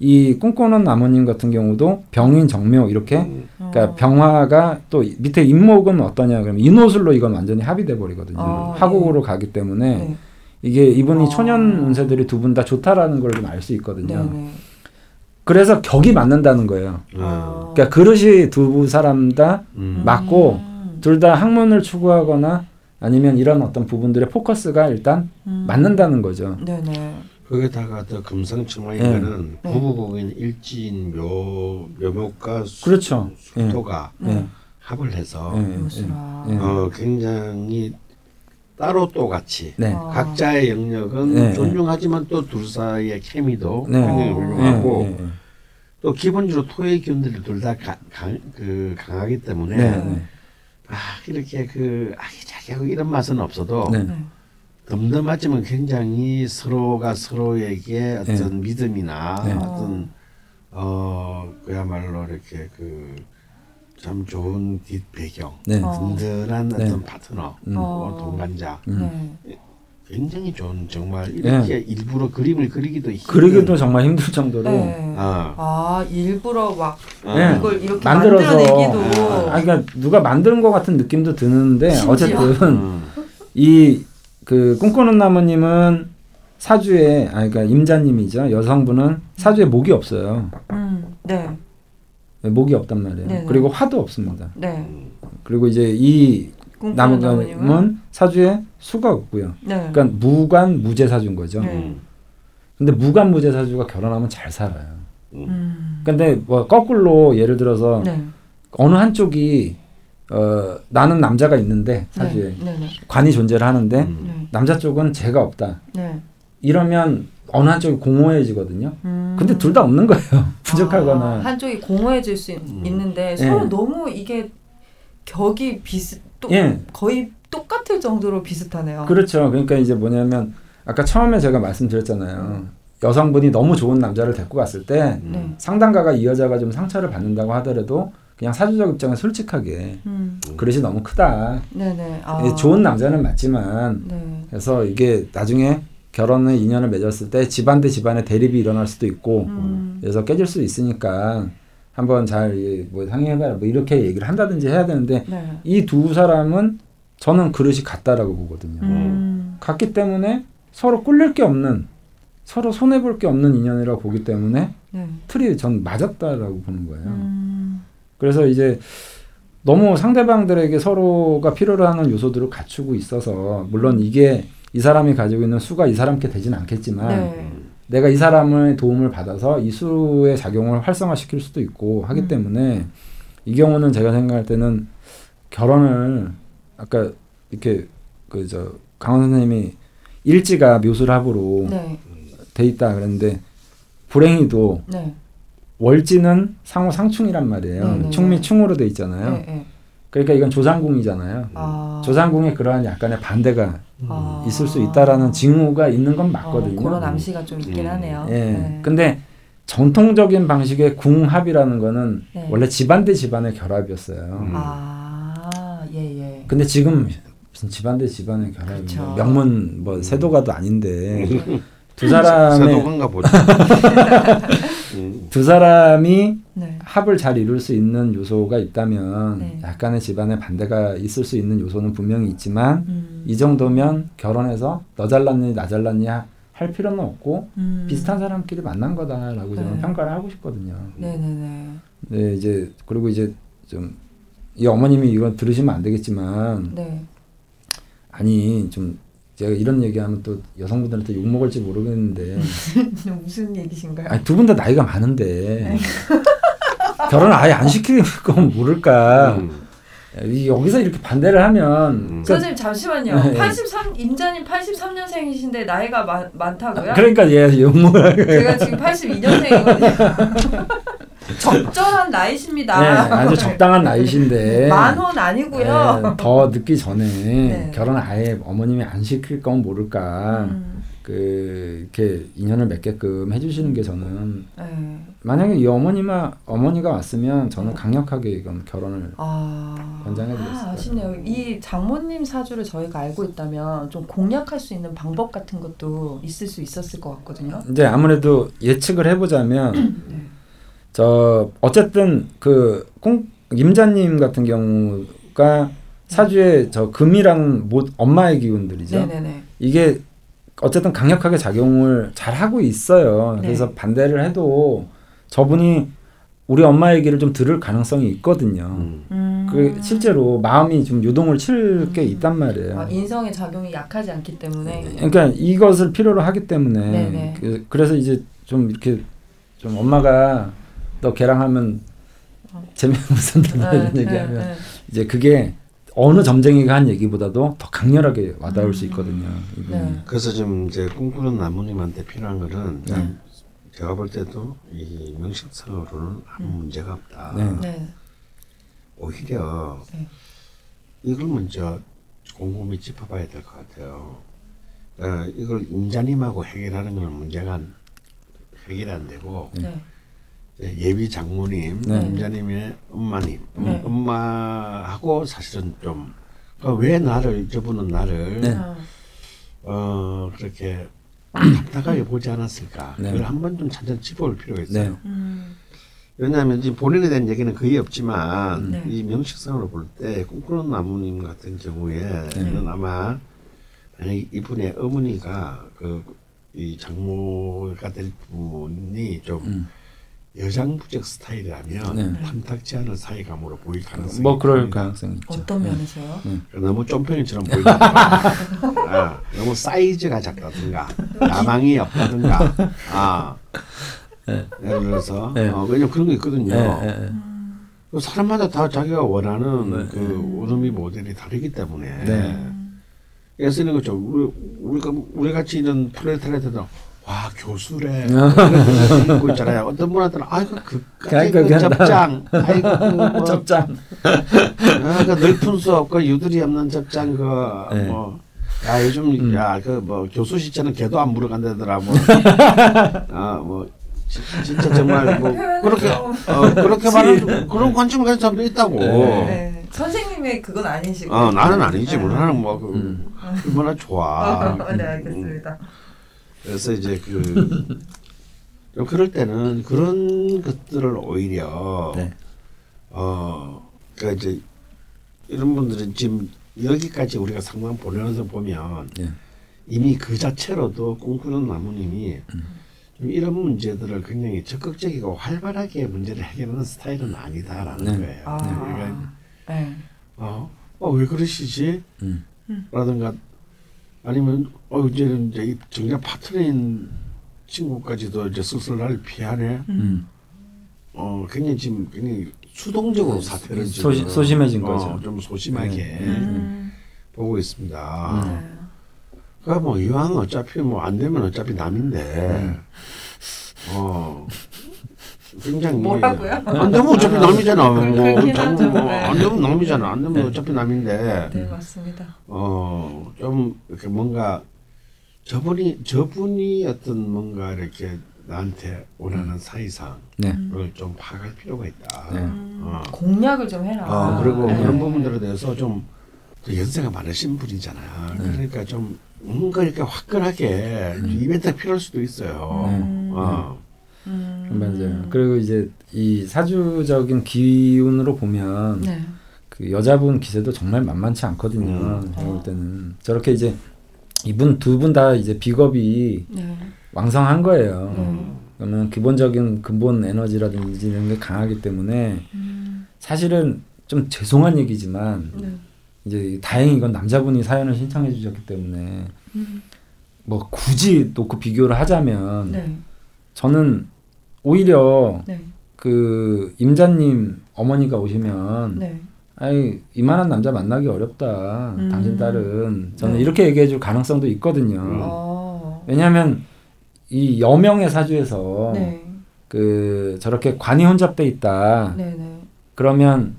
이 꿈꾸는 나무님 같은 경우도 병인 정묘 이렇게 음. 그러니까 어. 병화가 또 밑에 임목은 어떠냐 그러면 인호술로 이건 완전히 합의돼 버리거든요. 아, 화국으로 가기 때문에 네. 이게 이분이 아. 초년 운세들이 두 분 다 좋다라는 걸 좀 알 수 있거든요. 네네. 그래서 격이 맞는다는 거예요. 아. 그러니까 그릇이 두 사람 다 음. 맞고 음. 둘다 학문을 추구하거나 아니면 이런 어떤 부분들의 포커스가 일단 음. 맞는다는 거죠. 네네. 거기다가 더 금상첨화인 네. 거는 네. 부부곡인 일진 묘 묘목과 수- 그렇죠. 예. 수토가 예. 합을 해서. 예. 어, 굉장히 따로 또 같이 네. 아. 각자의 영역은 네, 존중하지만 또 둘 사이의 케미도 네. 굉장히 어. 훌륭하고 예, 예, 예. 또 기본적으로 토의 기운들이 둘 다 그 강하기 때문에 네, 네. 아 이렇게 그 아기자기하고 이런 맛은 없어도 네. 네. 덤덤하지만 굉장히 서로가 서로에게 어떤 믿음이나 네. 어떤 어 그야말로 이렇게 그 참 좋은 뒷 배경, 네. 어. 든든한 네. 어떤 파트너, 음. 뭐 어. 동반자, 음. 네. 굉장히 좋은 정말 이렇게 일부러 그림을 그리기도 힘든 그리기도 정말 힘들 정도로 네. 아, 아 일부러 막 네. 이걸 이렇게 만들어서 만들어내기도 아 그러니까 누가 만든 것 같은 느낌도 드는데 심지어? 어쨌든 음. 이그 꿈꾸는 나무님은 사주에 아 그러니까 임자님이죠 여성분은 사주에 목이 없어요 음, 네, 네, 목이 없단 말이에요 네네. 그리고 화도 없습니다 네. 그리고 이제 이 나무님은 나무님은 사주에 수가 없고요 네. 그러니까 무관 무제 사주인 거죠 네. 음. 근데 무관 무제 사주가 결혼하면 잘 살아요 음, 근데 뭐 거꾸로 예를 들어서 네. 어느 한쪽이 어 나는 남자가 있는데 사주에 네, 네, 관이 존재를 하는데 음. 네, 남자 쪽은 죄가 없다. 네. 이러면 어느 한쪽이 공허해지거든요. 음. 근데 둘 다 없는 거예요. 부족하거나. 아, 한쪽이 공허해질 수 있- 음. 있는데 예. 서로 너무 이게 격이 비슷 또 예. 거의 똑같을 정도로 비슷하네요. 그렇죠. 그러니까 이제 뭐냐면 아까 처음에 제가 말씀드렸잖아요. 여성분이 너무 좋은 남자를 데리고 갔을 때 음. 네. 상담가가 이 여자가 좀 상처를 받는다고 하더라도 그냥 사주적 입장에 솔직하게 음, 그릇이 너무 크다. 네네. 아. 예, 좋은 남자는 맞지만 네. 그래서 이게 나중에 결혼의 인연을 맺었을 때 집안 대 집안의 대립이 일어날 수도 있고 음, 그래서 깨질 수 있으니까 한번 잘뭐 상의해봐라 뭐 이렇게 얘기를 한다든지 해야 되는데 네. 이두 사람은 저는 그릇이 같다라고 보거든요. 음, 같기 때문에 서로 꿀릴 게 없는 서로 손해 볼 게 없는 인연이라고 보기 때문에 네. 틀이 전 맞았다라고 보는 거예요. 음, 그래서 이제 너무 상대방들에게 서로가 필요로 하는 요소들을 갖추고 있어서 물론 이게 이 사람이 가지고 있는 수가 이 사람께 되진 않겠지만 네. 내가 이 사람의 도움을 받아서 이 수의 작용을 활성화시킬 수도 있고 하기 음. 때문에 이 경우는 제가 생각할 때는 결혼을 아까 이렇게 그 저 강원 선생님이 일지가 묘술합으로 네. 돼 있다 그랬는데 불행히도 네. 월지는 상호 상충이란 말이에요. 네, 네, 충미 네. 충으로 돼 있잖아요. 그러니까 이건 조상궁이잖아요. 아. 조상궁에 그러한 약간의 반대가 아. 있을 수 있다라는 징후가 있는 건 맞거든요. 어, 그런 암시가 좀 있긴 음. 하네요. 예. 네. 근데 전통적인 방식의 궁합이라는 거는 네. 원래 집안 대 집안의 결합이었어요. 음. 아, 예, 예. 근데 지금 무슨 집안 대 집안의 결합이 그렇죠. 뭐 명문 뭐 세도가도 아닌데 음. 두 사람의 세도관가 보죠. 음. 두 사람이 네. 합을 잘 이룰 수 있는 요소가 있다면 네. 약간의 집안의 반대가 있을 수 있는 요소는 분명히 있지만 음. 이 정도면 결혼해서 너 잘났니 나 잘났니 하- 할 필요는 없고 음. 비슷한 사람끼리 만난 거다라고 저는 네. 평가를 하고 싶거든요. 네네네. 네 이제 그리고 이제 좀 이 어머님이 이건 들으시면 안 되겠지만 네. 아니 좀 제가 이런 얘기하면 또 여성분들한테 욕 먹을지 모르겠는데 무슨 얘기신가요? 두 분 다 나이가 많은데 결혼을 아예 안 시킬 건 모를까 음. 이- 여기서 이렇게 반대를 하면 음. 그러니까, 선생님 잠시만요. 네. 83 임자님 83년생이신데 나이가 많, 많다고요? 그러니까 얘 욕먹을 제가 지금 82년생이거든요. 적절한 나이십니다. 네, 아주 적당한 나이신데 만원 아니고요. 네, 더 늦기 전에 네. 결혼 아예 어머님이 안 시킬 건 모를까 음, 그 이렇게 인연을 맺게끔 해주시는 게 저는 네. 만약에 이 어머니마 어머니가 왔으면 저는 강력하게 이건 결혼을 아, 권장해드렸을 아, 아쉽네요. 이 장모님 사주를 저희가 알고 있다면 좀 공략할 수 있는 방법 같은 것도 있을 수 있었을 것 같거든요. 이제 아무래도 예측을 해보자면 네. 저 어쨌든 그 꽁, 임자님 같은 경우가 사주에 저 금이랑 못 엄마의 기운들이죠. 네네네. 이게 어쨌든 강력하게 작용을 잘 하고 있어요. 네. 그래서 반대를 해도 저분이 우리 엄마 얘기를 좀 들을 가능성이 있거든요. 음. 음. 그 실제로 마음이 좀 유동을 칠 게 있단 말이에요. 아, 인성의 작용이 약하지 않기 때문에. 그러니까 이것을 필요로 하기 때문에 네네. 그, 그래서 이제 좀 이렇게 좀 엄마가 너 걔랑 하면 재미없는 산다 이런 네, 얘기하면 네, 네. 이제 그게 어느 점쟁이가 한 얘기보다도 더 강렬하게 와닿을 수 있거든요. 이분이. 네. 그래서 지금 이제 꿈꾸는 나무님한테 필요한 거는 네. 제가 볼 때도 이 명식상으로는 아무 문제가 없다. 네. 네. 오히려 네. 이걸 먼저 곰곰이 짚어봐야 될 것 같아요. 어, 이걸 임자님하고 해결하는 건 문제가 해결이 안 되고 네. 예비 장모님, 네. 임자님의 엄마님, 음, 네. 엄마하고 사실은 좀왜 나를 저분은 나를 네. 아, 어 그렇게 답답하게 보지 않았을까? 네. 그걸 한번 좀 찬찬히 짚어볼 필요가 있어요. 네. 음. 왜냐하면 지금 본인에 대한 얘기는 거의 없지만 네. 이 명식상으로 볼 때 꿈꾸는 나무님 같은 경우에는 네. 아마 만약 이분의 어머니가 그 이 장모가 될 분이 좀 음. 여장부적 스타일이라면 네. 탐탁지 않은 사이감으로 보일 가능성이 뭐 그럴. 가능성이 있죠. 어떤 면에서요? 너무 쫌팽이처럼 보인다든가 아, 너무 사이즈가 작다든가 야망이 없다든가 아 예를 들어서 네. 어, 왜냐면 그런 거 있거든요 네, 네, 네. 그 사람마다 다 자기가 원하는 네. 그 오르미 모델이 다르기 때문에 네. 그래서 거죠 우리 우리가 우리 같이 이런 프레테레트들 와 교수래 입고 있잖아요 어떤 분한테는 아이고 그까지 그러니까 그 접장 아이고 그 뭐, 접장. 아, 그 넓은 수업, 그 유들이 없는 접장, 그, 네. 뭐, 야, 요즘, 음. 야, 그, 뭐, 교수 시체는 개도 안 물어간다더라, 뭐. 아, 뭐, 지- 진짜 정말, 뭐, 그렇게, 어, 그렇게 말하는, 그런 관점을 가진 사람도 있다고. 네. 선생님의 그건 아니시고. 어, 나는 아니지. 뭐, 네. 나는 뭐, 그, 음. 얼마나 좋아. 어, 네, 알겠습니다. 그래서 이제 그, 좀 그럴 때는 그런 것들을 오히려, 네. 어, 그러니까 이제 이런 분들은 지금 여기까지 우리가 상담 보내면서 보면 네. 이미 그 자체로도 꿈꾸는 나무님이 좀 이런 문제들을 굉장히 적극적이고 활발하게 문제를 해결하는 스타일은 아니다라는 네. 거예요. 아. 그러니까 네. 어, 어, 왜 그러시지? 음. 라든가 아니면 어 이제는 이제 이 정작 파트너인 친구까지도 이제 슬슬 나를 피하네. 음. 어 굉장히 지금 굉장히 수동적으로 사태를 소- 지금, 소심해진 어, 거죠. 좀 소심하게 네. 음. 보고 있습니다. 네. 그러니까 뭐 이왕 어차피 뭐 안 되면 어차피 남인데 음. 어 굉장히 뭐라고요? 안 되면 어차피 남이잖아. 그- 뭐, 그렇긴 장- 하죠. 뭐, 네. 안 되면 남이잖아. 안 되면 어차피 남인데 네, 맞습니다. 어, 좀 이렇게 뭔가 저분이 저분이 어떤 뭔가 이렇게 나한테 원하는 사이상을 네. 좀 파악할 필요가 있다. 네. 어. 공략을 좀 해라. 어, 그리고 네. 그런 부분들에 대해서 좀또 연세가 많으신 분이잖아요. 그러니까 좀 뭔가 이렇게 화끈하게 이벤트가 필요할 수도 있어요. 음. 어. 음. 맞아요. 그리고 이제 이 사주적인 기운으로 보면 네. 그 여자분 기세도 정말 만만치 않거든요. 음. 제가 볼 때는 저렇게 이제 이분 두 분 다 이제 비겁이 네. 왕성한 거예요. 음. 그러면 기본적인 근본 에너지라든지 이런 게 강하기 때문에 음. 사실은 좀 죄송한 얘기지만 네. 이제 다행히 이건 남자분이 사연을 신청해 주셨기 때문에 음. 뭐 굳이 놓고 비교를 하자면 네. 저는 오히려 네. 그 임자님 어머니가 오시면 네. 아이 이만한 남자 만나기 어렵다. 음. 당신 딸은 저는 네. 이렇게 얘기해 줄 가능성도 있거든요. 어. 왜냐하면 이 여명의 사주에서 네. 그 저렇게 관이 혼잡돼 있다. 네. 네. 그러면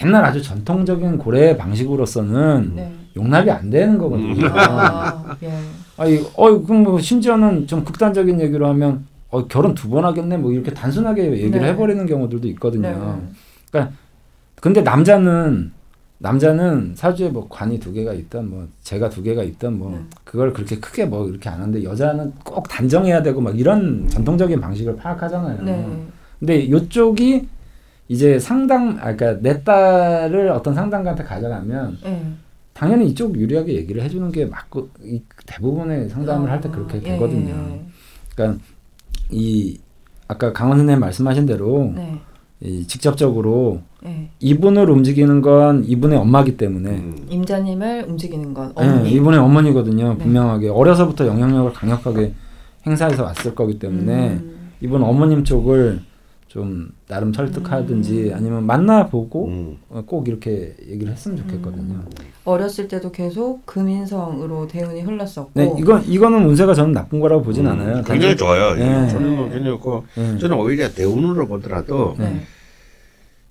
옛날 아주 전통적인 고래 방식으로서는 네. 용납이 안 되는 거거든요. 아, 예. 아니, 어, 그럼 뭐 심지어는 좀 극단적인 얘기로 하면 어, 결혼 두 번 하겠네 뭐 이렇게 단순하게 얘기를 네. 해버리는 경우들도 있거든요. 네. 근데 남자는 남자는 사주에 뭐 관이 두 개가 있던 뭐 제가 두 개가 있던 뭐 네. 그걸 그렇게 크게 뭐 이렇게 안 하는데 여자는 꼭 단정해야 되고 막 이런 전통적인 방식을 파악하잖아요. 네. 근데 요쪽이 이제 상담 아 그러니까 내 딸을 어떤 상담가한테 가져가면 네. 당연히 이쪽 유리하게 얘기를 해주는 게 맞고 이 대부분의 상담을 할 때 그렇게 아, 예, 되거든요. 예, 예. 그러니까 이 아까 강원 선생님 말씀하신 대로 네. 이 직접적으로 네. 이분을 움직이는 건 이분의 엄마기 때문에 음. 임자님을 움직이는 건 네, 어머니. 이분의 어머니거든요. 네. 분명하게 어려서부터 영향력을 강력하게 행사해서 왔을 거기 때문에 음. 이분 어머님 쪽을 좀 나름 설득하든지 음. 아니면 만나보고 음. 어, 꼭 이렇게 얘기를 했으면 좋겠거든요. 음. 어렸을 때도 계속 금인성으로 대운이 흘렀었고. 네, 이거 이거는 운세가 저는 나쁜 거라고 보진 음, 않아요. 굉장히 좋아요. 네. 저는 뭐 굉장히 좋고 네. 저는 오히려 대운으로 보더라도 네. 네.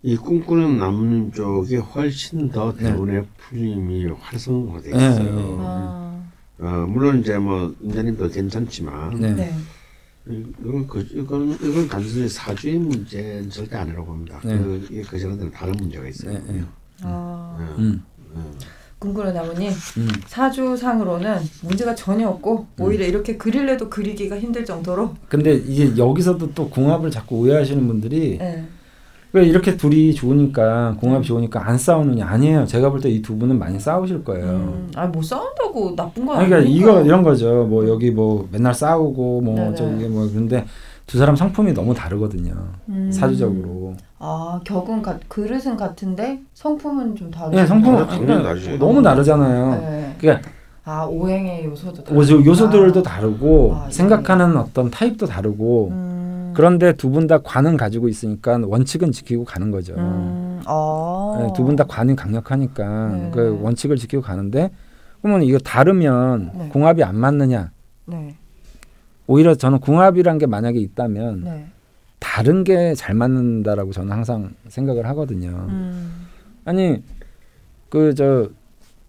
이 꿈꾸는 나무님 쪽이 훨씬 더 네. 대운의 풀림이 활성화돼 네, 있어요. 네. 아, 어, 물론 이제 뭐 임자님도 괜찮지만 네. 네. 이건 그 이건 이건 단순히 사주의 문제는 절대 아니라고 봅니다. 네. 그그 전에는 다른 문제가 있어요. 네, 네. 아, 네. 음, 꿈꾸는 나무님 음. 사주상으로는 문제가 전혀 없고 오히려 이렇게 그릴래도 그리기가 힘들 정도로. 근데 이제 여기서도 또 궁합을 자꾸 오해하시는 분들이 네. 왜 이렇게 둘이 좋으니까 궁합이 좋으니까 안 싸우느냐 아니에요. 제가 볼 때 이 두 분은 많이 싸우실 거예요. 음, 아뭐 싸운다고 나쁜 건 아니, 그러니까. 이거 이런 거죠. 뭐 여기 뭐 맨날 싸우고 뭐 네네. 저기 뭐 그런데 두 사람 성품이 너무 다르거든요. 음. 사주적으로. 아 격은 같 그릇은 같은데 성품은 좀 다르죠. 네, 성품은 당연히 다르죠. 너무 다르잖아요. 네. 그러니까 아 오행의 요소도 다르. 요소, 요소들도 다르고 아, 생각하는 어떤 타입도 다르고 음. 그런데 두 분 다 관은 가지고 있으니까 원칙은 지키고 가는 거죠. 음. 아. 네, 두분 다 관이 강력하니까 네. 그 원칙을 지키고 가는데 그러면 이거 다르면 네. 궁합이 안 맞느냐? 네. 오히려 저는 궁합이란 게 만약에 있다면 네. 다른 게 잘 맞는다라고 저는 항상 생각을 하거든요. 음. 아니 그 저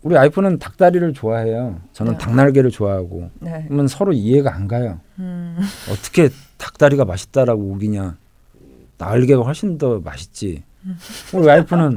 우리 와이프는 닭다리를 좋아해요. 저는 네. 닭날개를 좋아하고 네. 그러면 서로 이해가 안 가요. 음. 어떻게 닭다리가 맛있다라고 우기냐? 날개가 훨씬 더 맛있지. 우리 와이프는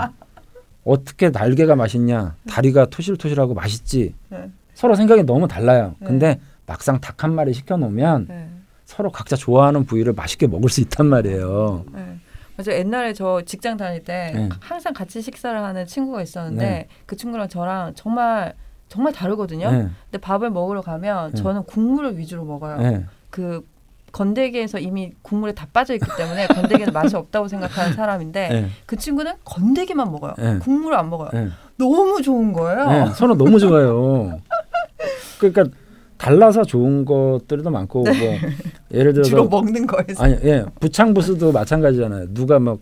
어떻게 날개가 맛있냐? 다리가 토실토실하고 맛있지. 네. 서로 생각이 너무 달라요. 네. 근데 막상 닭 한 마리 시켜 놓으면 네. 서로 각자 좋아하는 부위를 맛있게 먹을 수 있단 말이에요. 네. 맞아 옛날에 저 직장 다닐 때 네. 항상 같이 식사를 하는 친구가 있었는데 네. 그 친구랑 저랑 정말 정말 다르거든요. 네. 근데 밥을 먹으러 가면 네. 저는 국물을 위주로 먹어요. 네. 그 건더기에서 이미 국물에 다 빠져 있기 때문에 건더기는 맛이 없다고 생각하는 사람인데 네. 그 친구는 건더기만 먹어요. 네. 국물을 안 먹어요. 네. 너무 좋은 거예요. 네. 서로 너무 좋아요. 그러니까 달라서 좋은 것들도 많고 뭐 예를 들어서 네. 주로 먹는 거에서. 아니 예 부창부수도 마찬가지잖아요. 누가 막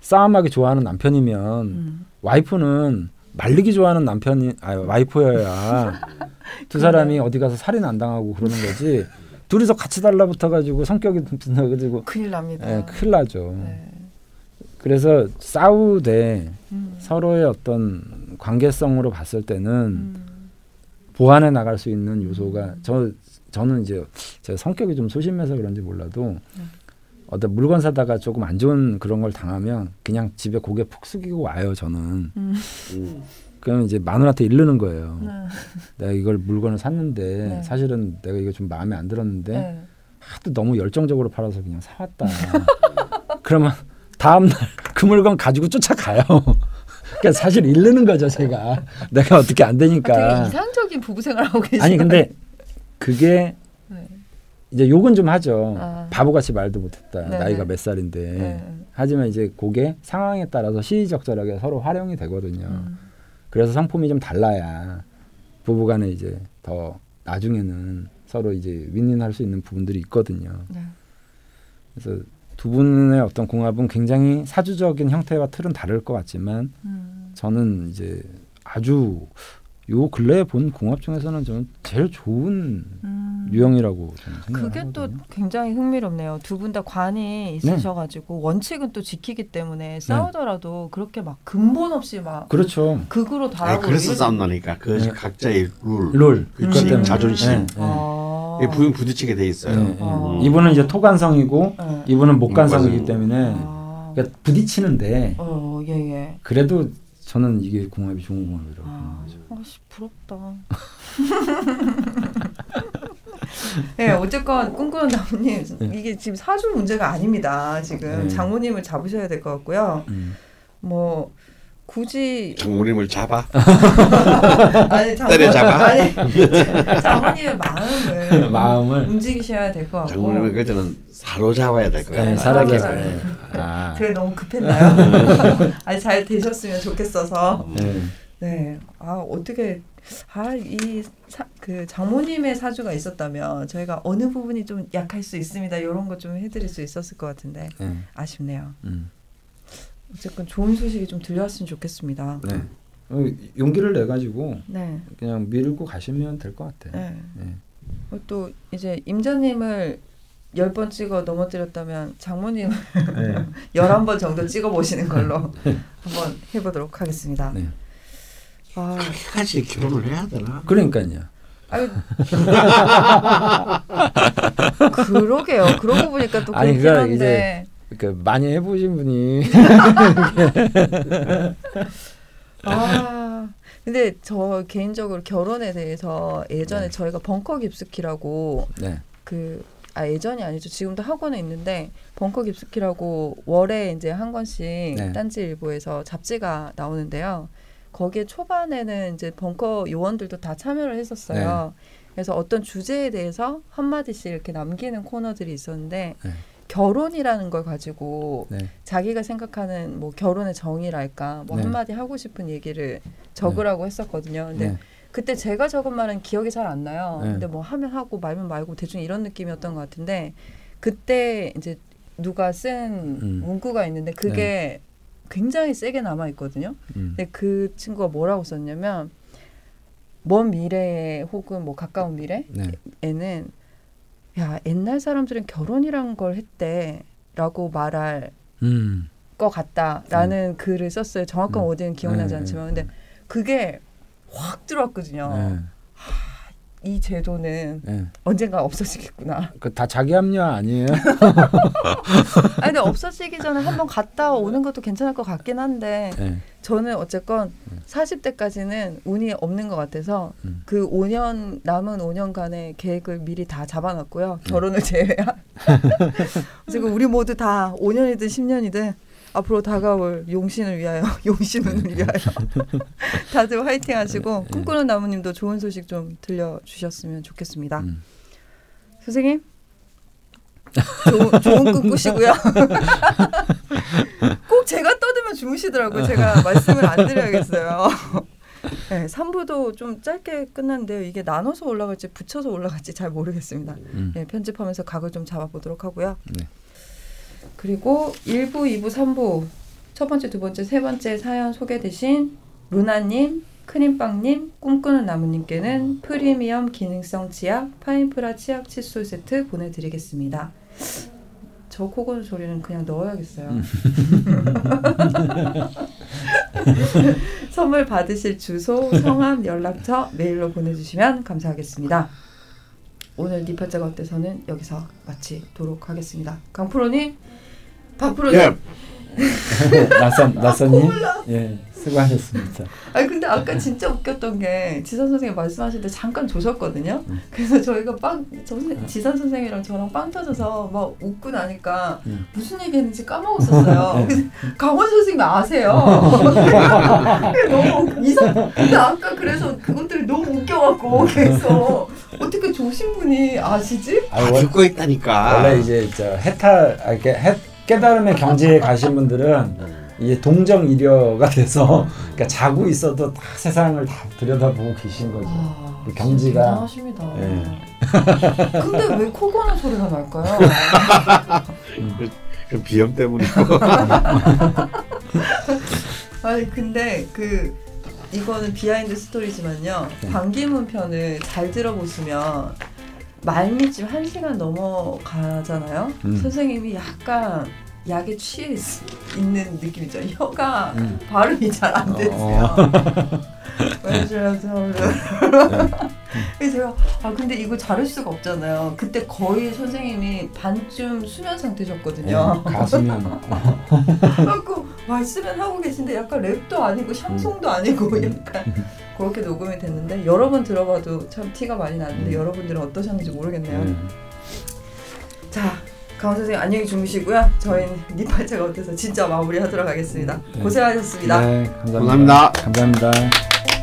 싸움하기 좋아하는 남편이면 음. 와이프는 말리기 좋아하는 남편이 아 와이프여야 두 사람이 어디 가서 살인 안 당하고 그러는 거지. 둘이서 같이 달라붙어 가지고 성격이 붙어 가지고 큰일 납니다. 예, 큰일 나죠. 네. 그래서 싸우되 음. 서로의 어떤 관계성으로 봤을 때는 음. 보완해 나갈 수 있는 요소가 저 저는 이제 제 성격이 좀 소심해서 그런지 몰라도 네. 어떤 물건 사다가 조금 안 좋은 그런 걸 당하면 그냥 집에 고개 푹 숙이고 와요 저는 음. 음. 그러면 이제 마누라한테 이르는 거예요 네. 내가 이걸 물건을 샀는데 네. 사실은 내가 이거 좀 마음에 안 들었는데 네. 하도 너무 열정적으로 팔아서 그냥 사왔다 그러면 다음 날 그 물건 가지고 쫓아가요 그러니까 사실 이르는 거죠 제가 내가 어떻게 안 아, 되니까 이상적인 부부 생활하고 계시네요. 아니 근데 그게 네. 이제 욕은 좀 하죠. 아. 바보같이 말도 못했다. 네네. 나이가 몇 살인데. 네. 하지만 이제 그게 상황에 따라서 시의적절하게 서로 활용이 되거든요. 음. 그래서 성품이 좀 달라야 부부간에 이제 더 나중에는 서로 이제 윈윈할 수 있는 부분들이 있거든요. 네. 그래서 두 분의 어떤 궁합은 굉장히 사주적인 형태와 틀은 다를 것 같지만 음. 저는 이제 아주 요 근래에 본 궁합 중에서는 저는 제일 좋은 음. 유형이라고 저는 생각을 그게 또 하거든요. 굉장히 흥미롭네요. 두 분 다 관이 있으셔가지고 원칙은 또 지키기 때문에 싸우더라도 그렇게 막 근본 없이 막 그렇죠. 극으로 아, 달하고 그래서 싸운다니까. 그 네. 각자의 룰, 롤 그치, 그것 때문에. 자존심. 네, 네. 아. 이 부인 부딪히게 돼 있어요. 네, 네. 어. 이분은 이제 토관성이고 네. 이분은 목관성이기 목관성. 때문에 아. 그러니까 부딪히는데 어, 예, 예. 그래도 저는 이게 궁합이 좋은 궁합이라고 아, 생각하죠. 아씨 부럽다. 네, 어쨌건 꿈꾸는 나무님 네. 이게 지금 사주 문제가 아닙니다. 지금 네. 장모님을 잡으셔야 될 것 같고요. 음. 뭐 굳이 장모님을 잡아. 아니 장모, 때려잡아. 아니 장모님의 마음을 마음을 움직이셔야 될 것 같고 장모님을 그때는 사로잡아야 될 거야. 네. 잘- 아, 그게 너무 급했나요? 아니 잘 되셨으면 좋겠어서 네. 네. 아 어떻게 아 이 그 장모님의 사주가 있었다면 저희가 어느 부분이 좀 약할 수 있습니다. 이런 거 좀 해드릴 수 있었을 것 같은데 네. 아쉽네요. 음. 어쨌건 좋은 소식이 좀 들려왔으면 좋겠습니다. 네. 어, 용기를 내 가지고 네. 그냥 밀고 가시면 될 것 같아요. 네. 네. 어, 또 이제 임자님을 열 번 찍어 넘어뜨렸다면 장모님 네. 열한 번 정도 찍어 보시는 걸로 한번 해보도록 하겠습니다. 네. 아, 까지 결혼을 해야 되나? 그러니까요. 아유, 그러게요. 그러고 보니까 또 아니, 그렇긴 그러니까 한데. 그 많이 해보신 분이 아, 근데 저 개인적으로 결혼에 대해서 예전에 네. 저희가 벙커 깊숙이라고 네. 그, 아, 예전이 아니죠. 지금도 학원에 있는데 벙커 깊숙이라고 월에 이제 한 권씩 네. 딴지일보에서 잡지가 나오는데요. 거기에 초반에는 이제 벙커 요원들도 다 참여를 했었어요. 네. 그래서 어떤 주제에 대해서 한 마디씩 이렇게 남기는 코너들이 있었는데 네. 결혼이라는 걸 가지고 네. 자기가 생각하는 뭐 결혼의 정의랄까 뭐 네. 한마디 하고 싶은 얘기를 적으라고 했었거든요. 근데 네. 그때 제가 적은 말은 기억이 잘 안 나요. 네. 근데 뭐 하면 하고 말면 말고 대충 이런 느낌이었던 것 같은데 그때 이제 누가 쓴 음. 문구가 있는데 그게 굉장히 세게 남아 있거든요. 음. 근데 그 친구가 뭐라고 썼냐면 먼 미래에 혹은 뭐 가까운 미래에는 네. 야 옛날 사람들은 결혼이란 걸 했대라고 말할 음. 것 같다라는 글을 썼어요. 정확한 음. 워딩은 기억나지 네, 않지만 네, 근데 그게 확 들어왔거든요. 네. 이 제도는 네. 언젠가 없어지겠구나. 그 다 자기 합리화 아니에요? 아니 근데 없어지기 전에 한번 갔다 오는 것도 괜찮을 것 같긴 한데 네. 저는 어쨌건 40대까지는 운이 없는 것 같아서 음. 그 5년 남은 5년간의 계획을 미리 다 잡아놨고요. 네. 결혼을 제외한. 지금 우리 모두 다 5년이든 10년이든 앞으로 다가올 용신을 위하여 용신운을 위하여 다들 화이팅 하시고 네. 꿈꾸는 나무님도 좋은 소식 좀 들려주셨으면 좋겠습니다. 음. 선생님 조, 좋은 꿈 꾸시고요. 꼭 제가 떠들면 주무시더라고요. 제가 말씀을 안 드려야겠어요. 네, 3부도 좀 짧게 끝났는데요. 이게 나눠서 올라갈지 붙여서 올라갈지 잘 모르겠습니다. 음. 네, 편집하면서 각을 좀 잡아보도록 하고요. 네. 그리고 1부, 2부, 3부 첫 번째, 두 번째, 세 번째 사연 소개되신 루나님, 크림빵님, 꿈꾸는 나무님께는 프리미엄 기능성 치약 파인프라 치약 칫솔 세트 보내드리겠습니다. 저 코고는 소리는 그냥 넣어야겠어요. 음. 선물 받으실 주소, 성함, 연락처 메일로 보내주시면 감사하겠습니다. 오늘 니팔자가 어때서는 여기서 마치도록 하겠습니다. 강프로님, 박프로님. 예, 낯선 낯선님 예 수고하셨습니다. 아니 근데 아까 진짜 웃겼던 게 지선 선생님 말씀하실 때 잠깐 조셨거든요. 그래서 저희가 빵 저, 선- 지선 선생이랑 저랑 빵 터져서 막 웃고 나니까 음. 무슨 얘기했는지 까먹었었어요. 네. 강원 선생님 아세요. 너무 이상. 근데 아까 그래서 그것들이 너무 웃겨갖고 그래서 어떻게 조신 분이 아시지? 아니, 다 원- 듣고 있다니까. 원래 이제 저 해탈 아, 이렇게 해, 깨달음의 경지에 가신 분들은 이게 동정 이려가 돼서 그러니까 자고 있어도 다 세상을 다 들여다보고 계신 거죠. 아, 그 경지가- 대단하십니다. 예. 근데 왜 코 고는 소리가 날까요? 그 비염 때문이고. 아니 근데 그 이거는 behind story지만요. 네. 반기문 편을 잘 들어보시면 말미쯤 한 시간 넘어가잖아요. 음. 선생님이 약간 약에 취해 있, 는 느낌이죠. 혀가 음. 발음이 잘 안 되세요. 어. 그래서 제가 아 근데 이거 자를 수가 없잖아요. 그때 거의 선생님이 반쯤 수면 상태셨거든요. 예, 가수면 그래갖고 말씀은 하고 계신데 약간 랩도 아니고 샹송도 아니고 약간 그렇게 녹음이 됐는데 여러 번 들어봐도 참 티가 많이 나는데 음. 여러분들은 어떠셨는지 모르겠네요. 음. 자 강원 선생님 안녕히 주무시고요. 저희는 니팔자가 어때서 진짜 마무리하도록 하겠습니다. 네. 고생하셨습니다. 네, 감사합니다. 감사합니다. 감사합니다.